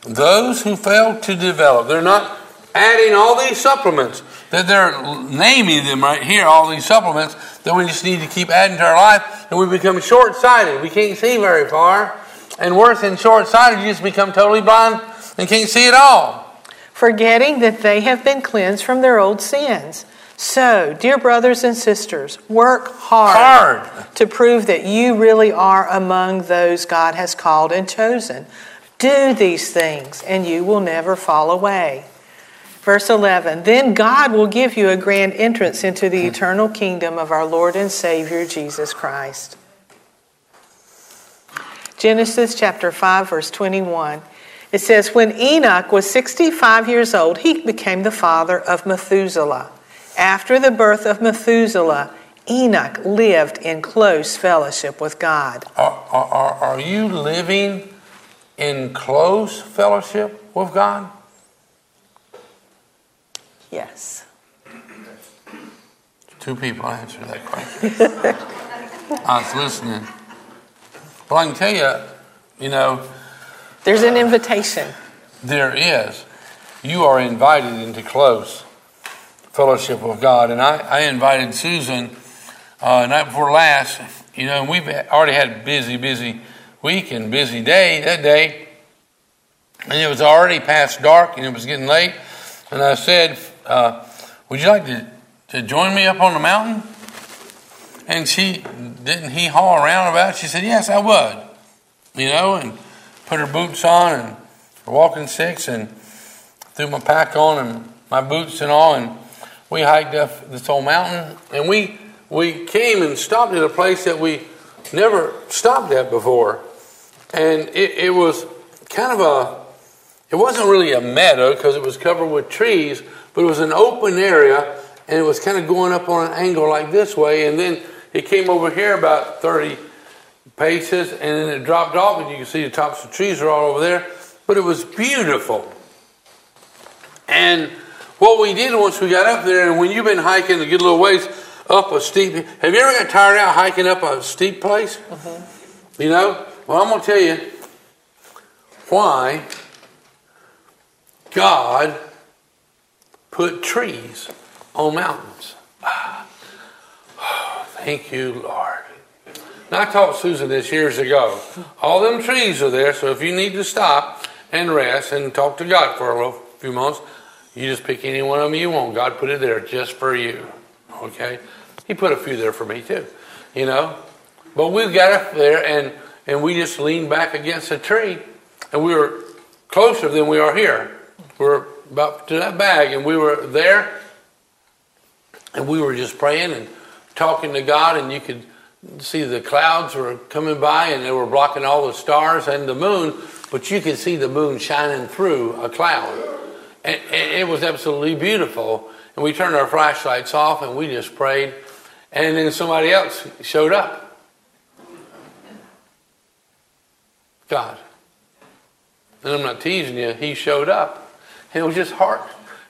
Those who fail to develop, they're not adding all these supplements, that they're naming them right here, all these supplements that we just need to keep adding to our life, and we become short sighted. We can't see very far. And worse than short sighted, you just become totally blind and can't see at all. forgetting that they have been cleansed from their old sins. So, dear brothers and sisters, work hard, Hard. to prove that you really are among those God has called and chosen. Do these things, and you will never fall away. Verse 11 Then God will give you a grand entrance into the eternal kingdom of our Lord and Savior Jesus Christ. Genesis chapter 5, verse 21. It says, When Enoch was 65 years old, he became the father of Methuselah. After the birth of Methuselah, Enoch lived in close fellowship with God. Are, are, are you living in close fellowship with God? Yes. Two people answered that question. I was listening. Well, I can tell you, you know, There's an invitation. there is. You are invited into close fellowship with God. And I, I invited Susan uh, night before last, you know, and we've already had busy, busy week and busy day that day. And it was already past dark and it was getting late. And I said, uh, Would you like to, to join me up on the mountain? And she didn't he haul around about it. She said, Yes, I would. You know, and put her boots on and her walking sticks and threw my pack on and my boots and all. And we hiked up this old mountain. And we, we came and stopped at a place that we never stopped at before. And it, it was kind of a, it wasn't really a meadow because it was covered with trees, but it was an open area and it was kind of going up on an angle like this way. And then it came over here about 30 paces and then it dropped off and you can see the tops of trees are all over there. But it was beautiful. And what we did once we got up there, and when you've been hiking a good little ways up a steep, have you ever got tired out hiking up a steep place? Mm-hmm. You know? Well, I'm going to tell you why God put trees on mountains. Ah. Thank you, Lord. Now, I taught Susan this years ago. All them trees are there, so if you need to stop and rest and talk to God for a little, few moments, you just pick any one of them you want. God put it there just for you. Okay? He put a few there for me too, you know. But we've got up there and, and we just leaned back against a tree and we were closer than we are here. We were about to that bag and we were there and we were just praying and talking to God, and you could see the clouds were coming by and they were blocking all the stars and the moon, but you could see the moon shining through a cloud. And, and it was absolutely beautiful. And we turned our flashlights off and we just prayed. And then somebody else showed up. God. And I'm not teasing you, he showed up. And it was just heart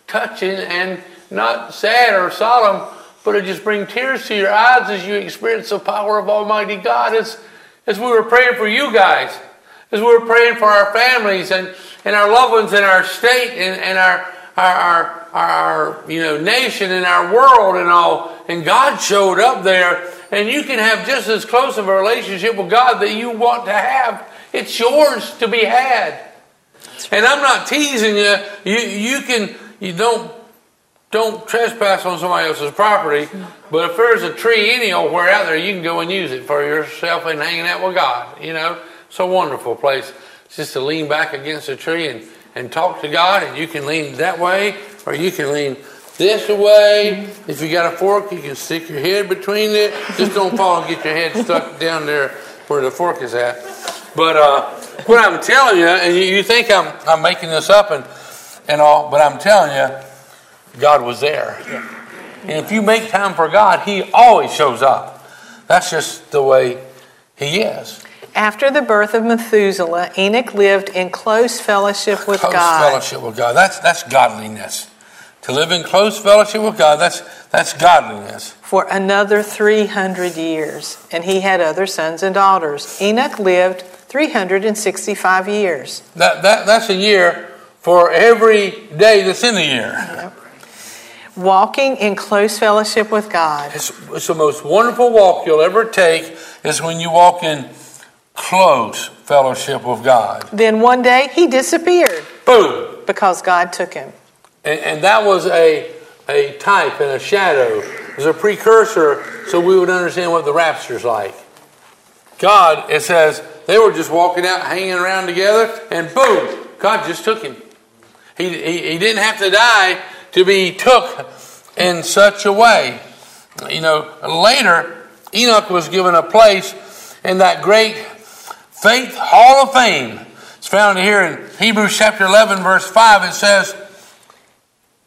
touching and not sad or solemn, but it just brings tears to your eyes as you experience the power of Almighty God. As, as we were praying for you guys, as we were praying for our families and, and our loved ones in our state and, and our, our, our, our, you know, nation and our world and all. And God showed up there, and you can have just as close of a relationship with God that you want to have. It's yours to be had. And I'm not teasing you. You, you can, you don't don't trespass on somebody else's property. But if there's a tree anywhere out there, you can go and use it for yourself and hanging out with God. You know, it's a wonderful place just to lean back against a tree and, and talk to God. And you can lean that way, or you can lean this way. If you got a fork, you can stick your head between it. Just don't fall and get your head stuck down there where the fork is at. But uh, what I'm telling you, and you, you think I'm, I'm making this up and, and all, but I'm telling you, God was there. And if you make time for God, He always shows up. That's just the way He is. After the birth of Methuselah, Enoch lived in close fellowship with close God. fellowship with God. That's that's godliness. To live in close fellowship with God, that's that's godliness. For another 300 years, and he had other sons and daughters. Enoch lived 365 years. That that that's a year for every day that's in the year. Yep. Walking in close fellowship with God. It's, it's the most wonderful walk you'll ever take is when you walk in close fellowship with God. Then one day he disappeared Boom. because God took him. And, and that was a, a type and a shadow. It was a precursor so we would understand what the rapture's like. God, it says, they were just walking out, hanging around together, and boom, God just took him. He, he, he didn't have to die to be took in such a way. You know, later, Enoch was given a place in that great faith hall of fame. It's found here in Hebrews chapter 11, verse 5. It says,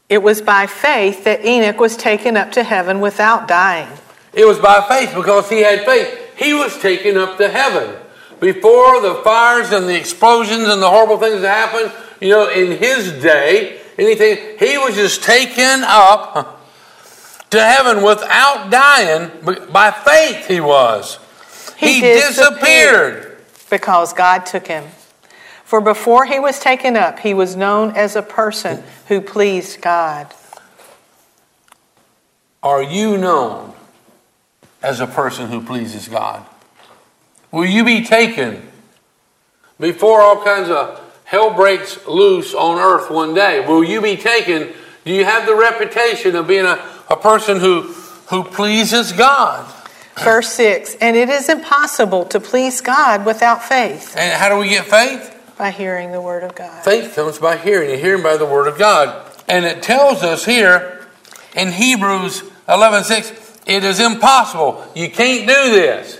It was by faith that Enoch was taken up to heaven without dying. It was by faith because he had faith. He was taken up to heaven. Before the fires and the explosions and the horrible things that happened, you know, in his day, anything, he was just taken up to heaven without dying. By faith, he was. He, disappeared. because God took him. For before he was taken up, he was known as a person who pleased God. Are you known as a person who pleases God? Will you be taken before all kinds of hell breaks loose on earth one day? Will you be taken? Do you have the reputation of being a, a person who, who pleases God? Verse 6 And it is impossible to please God without faith, And how do we get faith? by hearing the word of God. Faith comes by hearing, and hearing by the word of God. And it tells us here in Hebrews 11:6, it is impossible. You can't do this.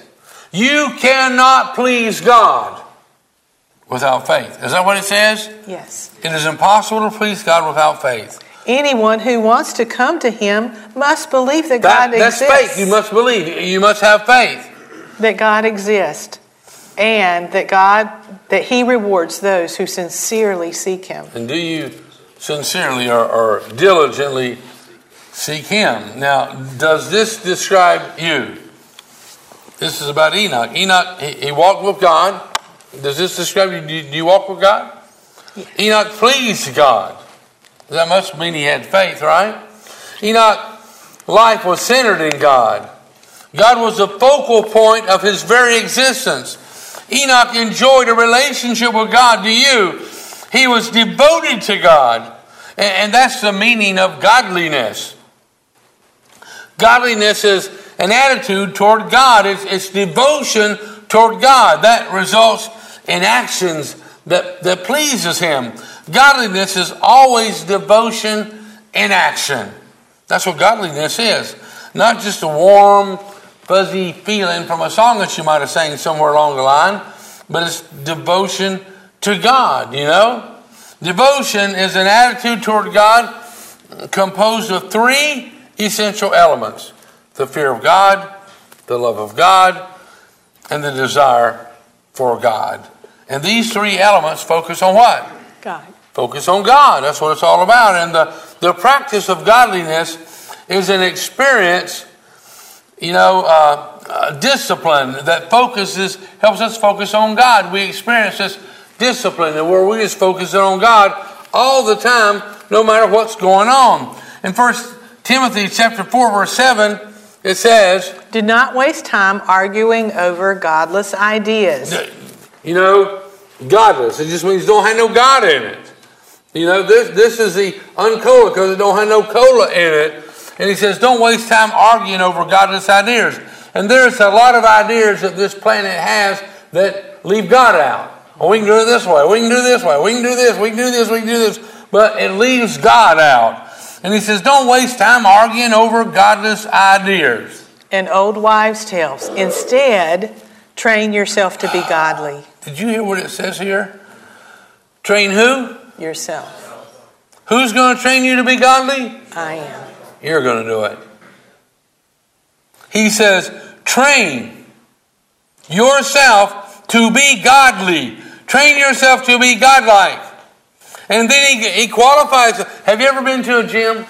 You cannot please God without faith. Is that what it says? Yes. It is impossible to please God without faith. Anyone who wants to come to him must believe that, That- God that's exists. That's faith. You must believe. You must have faith. that God exists and that God that he rewards those who sincerely seek him. And do you sincerely or, or diligently seek Him? Now, does this describe you? This is about Enoch. Enoch, he, he walked with God. Does this describe you? Do you, do you walk with God? Enoch pleased God. That must mean he had faith, right? Enoch's life was centered in God. God was the focal point of his very existence. Enoch enjoyed a relationship with God. Do you? He was devoted to God. And that's the meaning of godliness. Godliness is an attitude toward God, it's, it's devotion toward God. That results in actions that, that pleases Him. Godliness is always devotion in action. That's what godliness is. Not just a warm, fuzzy feeling from a song that you might have sang somewhere along the line, but it's devotion to God, you know? Devotion is an attitude toward God composed of three essential elements the fear of God, the love of God, and the desire for God. And these three elements focus on what? God. Focus on God. That's what it's all about. And the, the practice of godliness is an experience, you know, uh, uh, discipline that focuses, helps us focus on God. We experience this discipline and where we just focus on God all the time, no matter what's going on. In First Timothy chapter 4, verse 7, it says, Do not waste time arguing over godless ideas. you know, godless. It just means don't have no God in it. You know, this this is the uncola because it don't have no cola in it. And he says, don't waste time arguing over godless ideas. And there's a lot of ideas that this planet has that leave God out. Oh, we can do it this way. We can do it this way. We can do this. We can do this. We can do this. But it leaves God out. And he says, don't waste time arguing over godless ideas. And old wives' tales. Instead, train yourself to be godly. Did you hear what it says here? Train who? Yourself. Who's going to train you to be godly? I am. You're going to do it. He says, train yourself to be godly. Train yourself to be godlike. And then he, he qualifies. Have you ever been to a gym?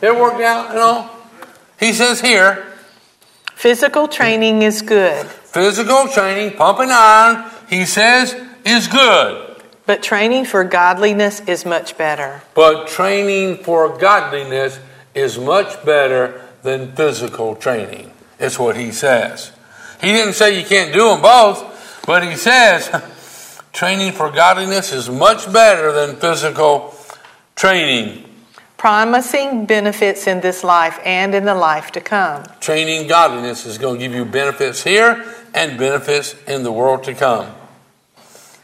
Ever worked out and all? He says here, Physical training is good, physical training, pumping iron, he says, is good. but training for godliness is much better. But training for godliness is much better than physical training. It's what he says. He didn't say you can't do them both, but he says training for godliness is much better than physical training. Promising benefits in this life and in the life to come. Training godliness is going to give you benefits here and benefits in the world to come.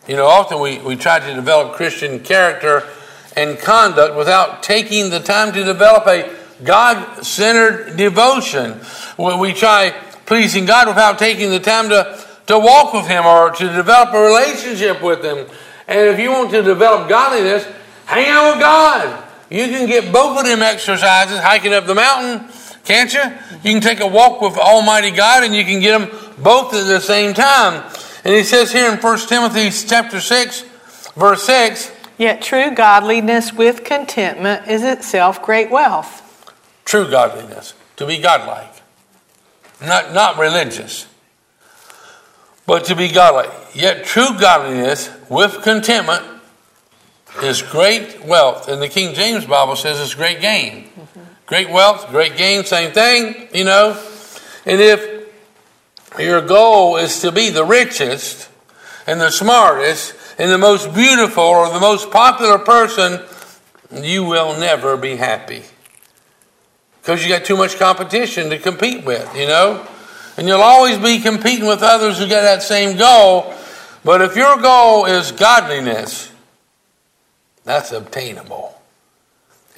You know, often we, we try to develop Christian character and conduct without taking the time to develop a God centered devotion. When we try pleasing God without taking the time to, to walk with Him or to develop a relationship with Him. And if you want to develop godliness, hang out with God. You can get both of them exercises hiking up the mountain, can't you? You can take a walk with Almighty God and you can get them both at the same time. And he says here in 1 Timothy chapter 6, verse 6, Yet true godliness with contentment is itself great wealth. true godliness, to be godlike. Not, not religious, but to be godly. Yet true godliness with contentment is great wealth. And the King James Bible says it's great gain. Great wealth, great gain, same thing, you know. And if your goal is to be the richest and the smartest and the most beautiful or the most popular person, you will never be happy. Because you got too much competition to compete with, you know? And you'll always be competing with others who got that same goal. But if your goal is godliness, that's obtainable.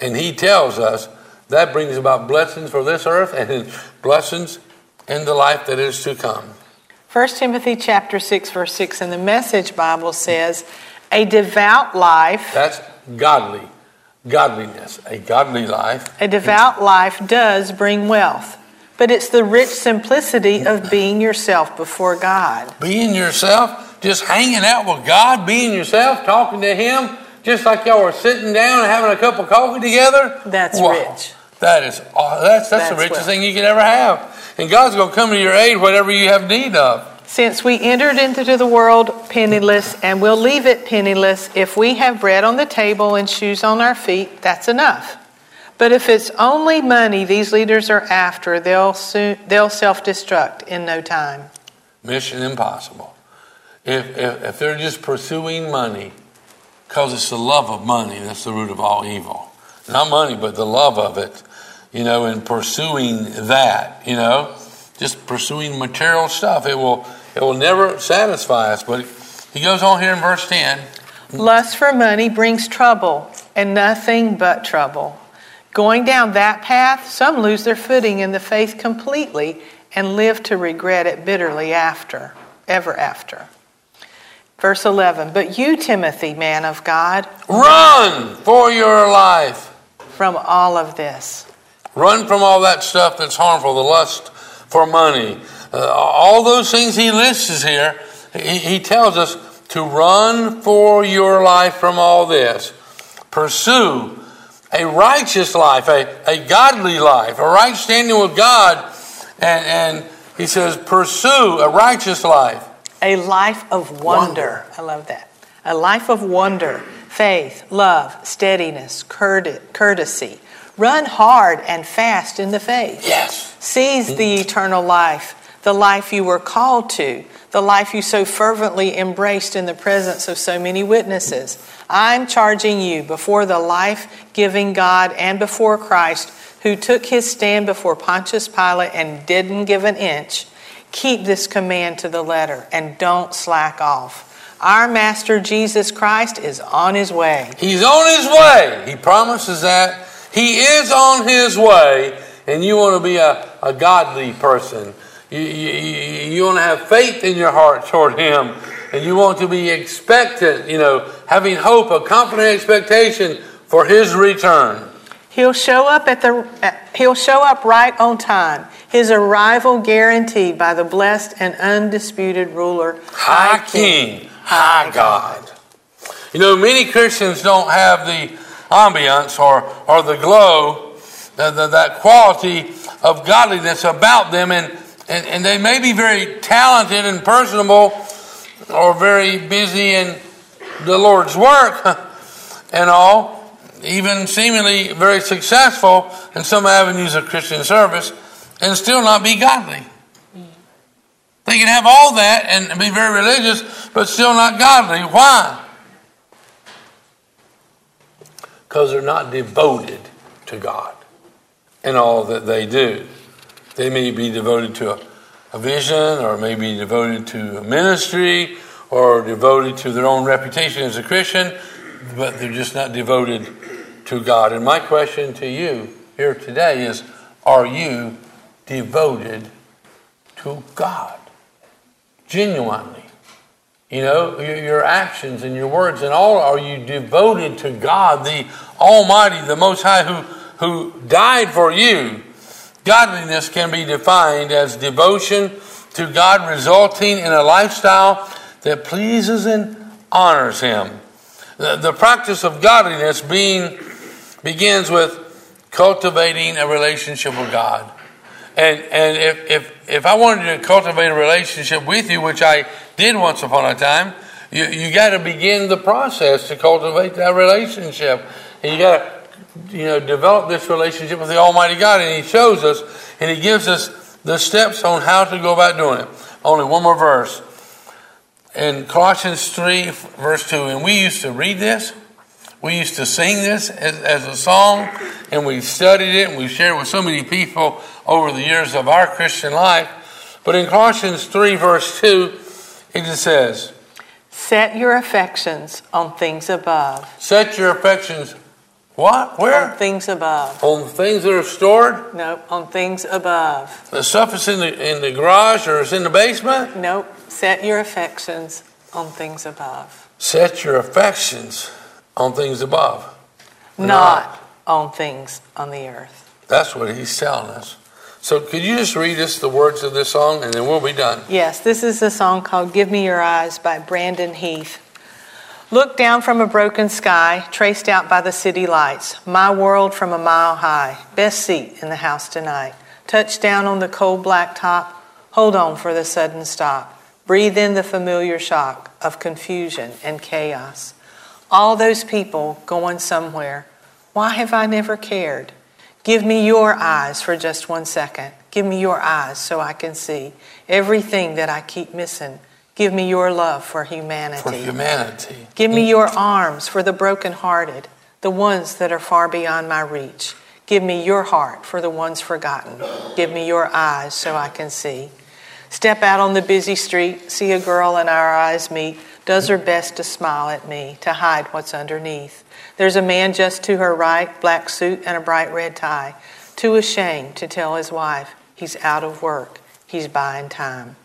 And he tells us that brings about blessings for this earth and blessings in the life that is to come. 1 Timothy chapter 6 verse 6 in the message Bible says, "A devout life, That's godly. Godliness. A godly life. a devout life does bring wealth, but it's the rich simplicity of being yourself before God." Being yourself, just hanging out with God, being yourself, talking to Him, just like y'all were sitting down and having a cup of coffee together. That's Wow. rich. That is aw- that's that's, the richest well. thing you could ever have. And God's gonna come to your aid whatever you have need of. Since we entered into the world penniless and we'll leave it penniless, if we have bread on the table and shoes on our feet, that's enough. But if it's only money these leaders are after, they'll soon, they'll self-destruct in no time. Mission impossible. If, if, if they're just pursuing money, because it's the love of money that's the root of all evil. Not money, but the love of it, you know, and pursuing that, you know, just pursuing material stuff. It will, it will never satisfy us. But he goes on here in verse 10 Lust for money brings trouble, and nothing but trouble. Going down that path, some lose their footing in the faith completely and live to regret it bitterly after, ever after. Verse 11 But you, Timothy, man of God, Run for your life. from all of this. Run from all that stuff that's harmful, the lust for money. Uh, all those things he lists here, he, he tells us to run for your life from all this. Pursue a righteous life, a, a godly life, a right standing with God. And, and he says, pursue a righteous life. A life of wonder. Wonder. I love that. A life of wonder, faith, love, steadiness, courtesy. Run hard and fast in the faith. Yes. Seize the eternal life, the life you were called to, the life you so fervently embraced in the presence of so many witnesses. I'm charging you before the life giving God and before Christ, who took his stand before Pontius Pilate and didn't give an inch. Keep this command to the letter and don't slack off. Our Master Jesus Christ is on his way. He's on his way. He promises that. He is on his way, and you want to be a, a godly person. You, you, you- you want to have faith in your heart toward him, and you want to be expectant, you know, having hope, a confident expectation for his return. He'll show up at the he'll show up right on time. His arrival guaranteed by the blessed and undisputed ruler, High King, High God. You know, many Christians don't have the ambiance or, or the glow, the, the, that quality of godliness about them, and, and, and they may be very talented and personable or very busy in the Lord's work and all, even seemingly very successful in some avenues of Christian service, and still not be godly. They can have all that and be very religious, but still not godly. Why? Because they're not devoted to God in all that they do. They may be devoted to a, a vision, or maybe devoted to a ministry, or devoted to their own reputation as a Christian, but they're just not devoted to God. And my question to you here today is Are you devoted to God? genuinely. You know, your, actions and your words and all, are you devoted to God, the Almighty, the Most High, who, who died for you? Godliness can be defined as devotion to God, resulting in a lifestyle that pleases and honors Him. The, the practice of godliness being begins with cultivating a relationship with God. And and if, if if I wanted to cultivate a relationship with you, which I did once upon a time, you, you got to begin the process to cultivate that relationship. And you got to you know develop this relationship with the Almighty God, and He shows us and He gives us the steps on how to go about doing it. Only one more verse in Colossians three verse two, and we used to read this. We used to sing this as, as a song, and we studied it, and we shared it with so many people over the years of our Christian life. But in Colossians 3, verse 2, it just says, Set your affections on things above. Set your affections, what? Where? On things above. On things that are stored? Nope, on things above. The stuff is in the, in the garage or is in the basement? Nope, set your affections on things above. Set your affections on things above. Not on things on the earth. That's what he's telling us. So could you just read us the words of this song and then we'll be done? Yes, this is a song called Give Me Your Eyes by Brandon Heath. Look down from a broken sky, traced out by the city lights. My world from a mile high. Best seat in the house tonight. Touch down on the cold black top. Hold on for the sudden stop. Breathe in the familiar shock of confusion and chaos. All those people going somewhere. Why have I never cared? Give me your eyes for just one second. Give me your eyes so I can see everything that I keep missing. Give me your love for humanity. For humanity. Give me your arms for the brokenhearted, the ones that are far beyond my reach. Give me your heart for the ones forgotten. Give me your eyes so I can see. Step out on the busy street, see a girl and our eyes meet. does her best to smile at me, to hide what's underneath. There's a man just to her right, black suit and a bright red tie, too ashamed to tell his wife he's out of work, he's buying time.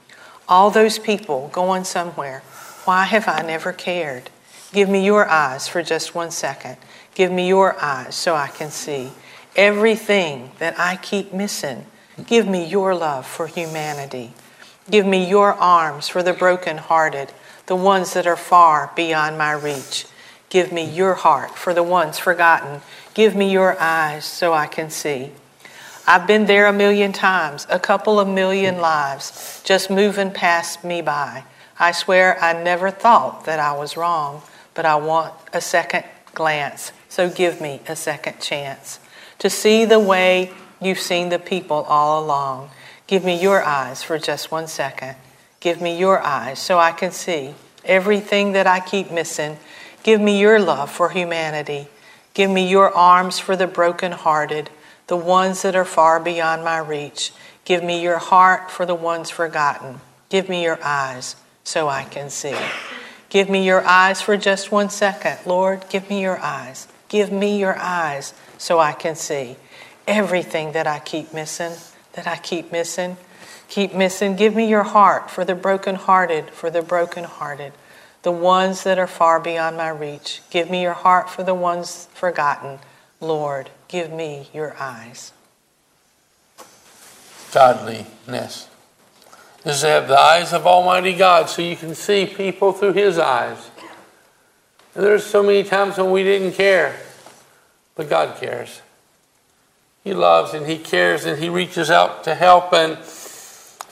All those people going somewhere, why have I never cared? Give me your eyes for just one second. Give me your eyes so I can see everything that I keep missing. Give me your love for humanity. Give me your arms for the broken-hearted, the ones that are far beyond my reach. Give me your heart for the ones forgotten. Give me your eyes so I can see. I've been there a million times, a couple of million lives, just moving past me by. I swear I never thought that I was wrong, but I want a second glance, so give me a second chance to see the way you've seen the people all along. Give me your eyes for just one second. Give me your eyes so I can see everything that I keep missing. Give me your love for humanity. Give me your arms for the broken-hearted, the ones that are far beyond my reach. Give me your heart for the ones forgotten. Give me your eyes so I can see. Give me your eyes for just one second. Lord, give me your eyes. Give me your eyes so I can see everything that I keep missing that I keep missing. Keep missing. Give me your heart for the brokenhearted, for the brokenhearted, the ones that are far beyond my reach. Give me your heart for the ones forgotten. Lord, give me your eyes. Godliness is to have the eyes of Almighty God so you can see people through His eyes. And there's so many times when we didn't care, but God cares. He loves and He cares and He reaches out to help. And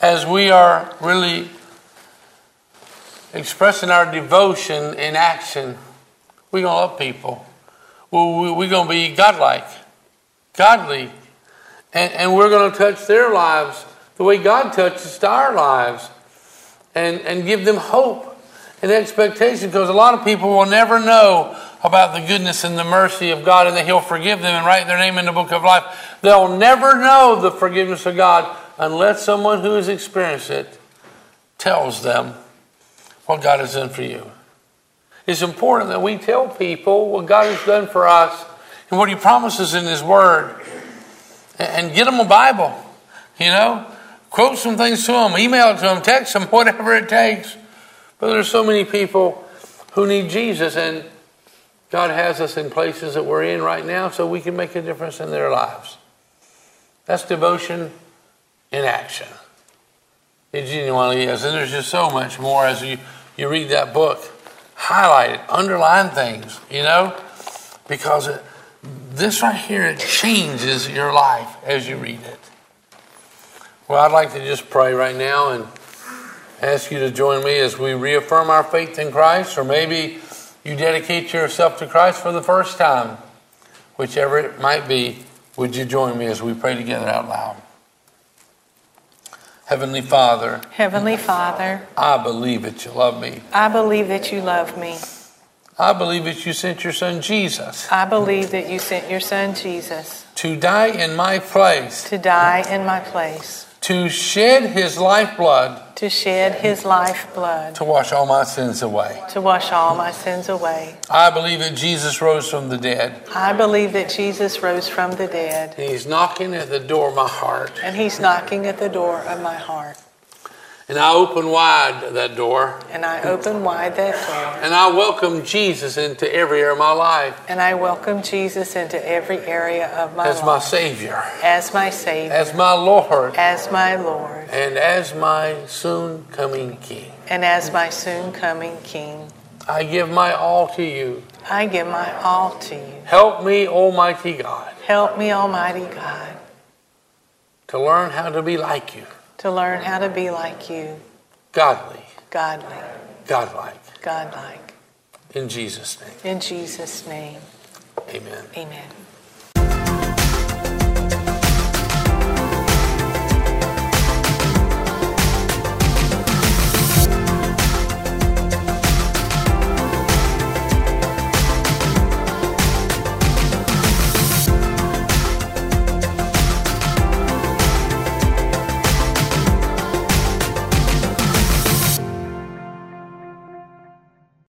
as we are really expressing our devotion in action, we're going to love people. We're going to be godlike, godly. And, and we're going to touch their lives the way God touches to our lives and, and give them hope and expectation because a lot of people will never know about the goodness and the mercy of God and that He'll forgive them and write their name in the book of life. They'll never know the forgiveness of God unless someone who has experienced it tells them what God has done for you. It's important that we tell people what God has done for us what He promises in His Word and get them a Bible, you know? Quote some things to them, email it to them, text them, whatever it takes. But there's so many people who need Jesus, and God has us in places that we're in right now so we can make a difference in their lives. That's devotion in action. It genuinely is. And there's just so much more as you, you read that book. Highlight it, underline things, you know, because it, this right here, it changes your life as you read it. Well, I'd like to just pray right now and ask you to join me as we reaffirm our faith in Christ, or maybe you dedicate yourself to Christ for the first time, whichever it might be, would you join me as we pray together out loud? Heavenly Father, Heavenly Father, I believe that you love me. I believe that you love me. I believe that you sent your son Jesus I believe that you sent your son Jesus to die in my place, to die in my place, to shed his lifeblood to shed his life blood, to wash all my sins away. to wash all my sins away. I believe that Jesus rose from the dead. I believe that Jesus rose from the dead, And he's knocking at the door of my heart. and he's knocking at the door of my heart. And I open wide that door. And I open wide that door, and I welcome Jesus into every area of my life. And I welcome Jesus into every area of my as my Savior, as my Savior, as my Lord, as my Lord, and as my soon coming King. and as my soon coming King. I give my all to you. I give my all to you. Help me, Almighty God, Help me, Almighty God, to learn how to be like you, to learn how to be like you, godly, godly, godlike. godlike. In Jesus' name, In Jesus' name, amen. amen.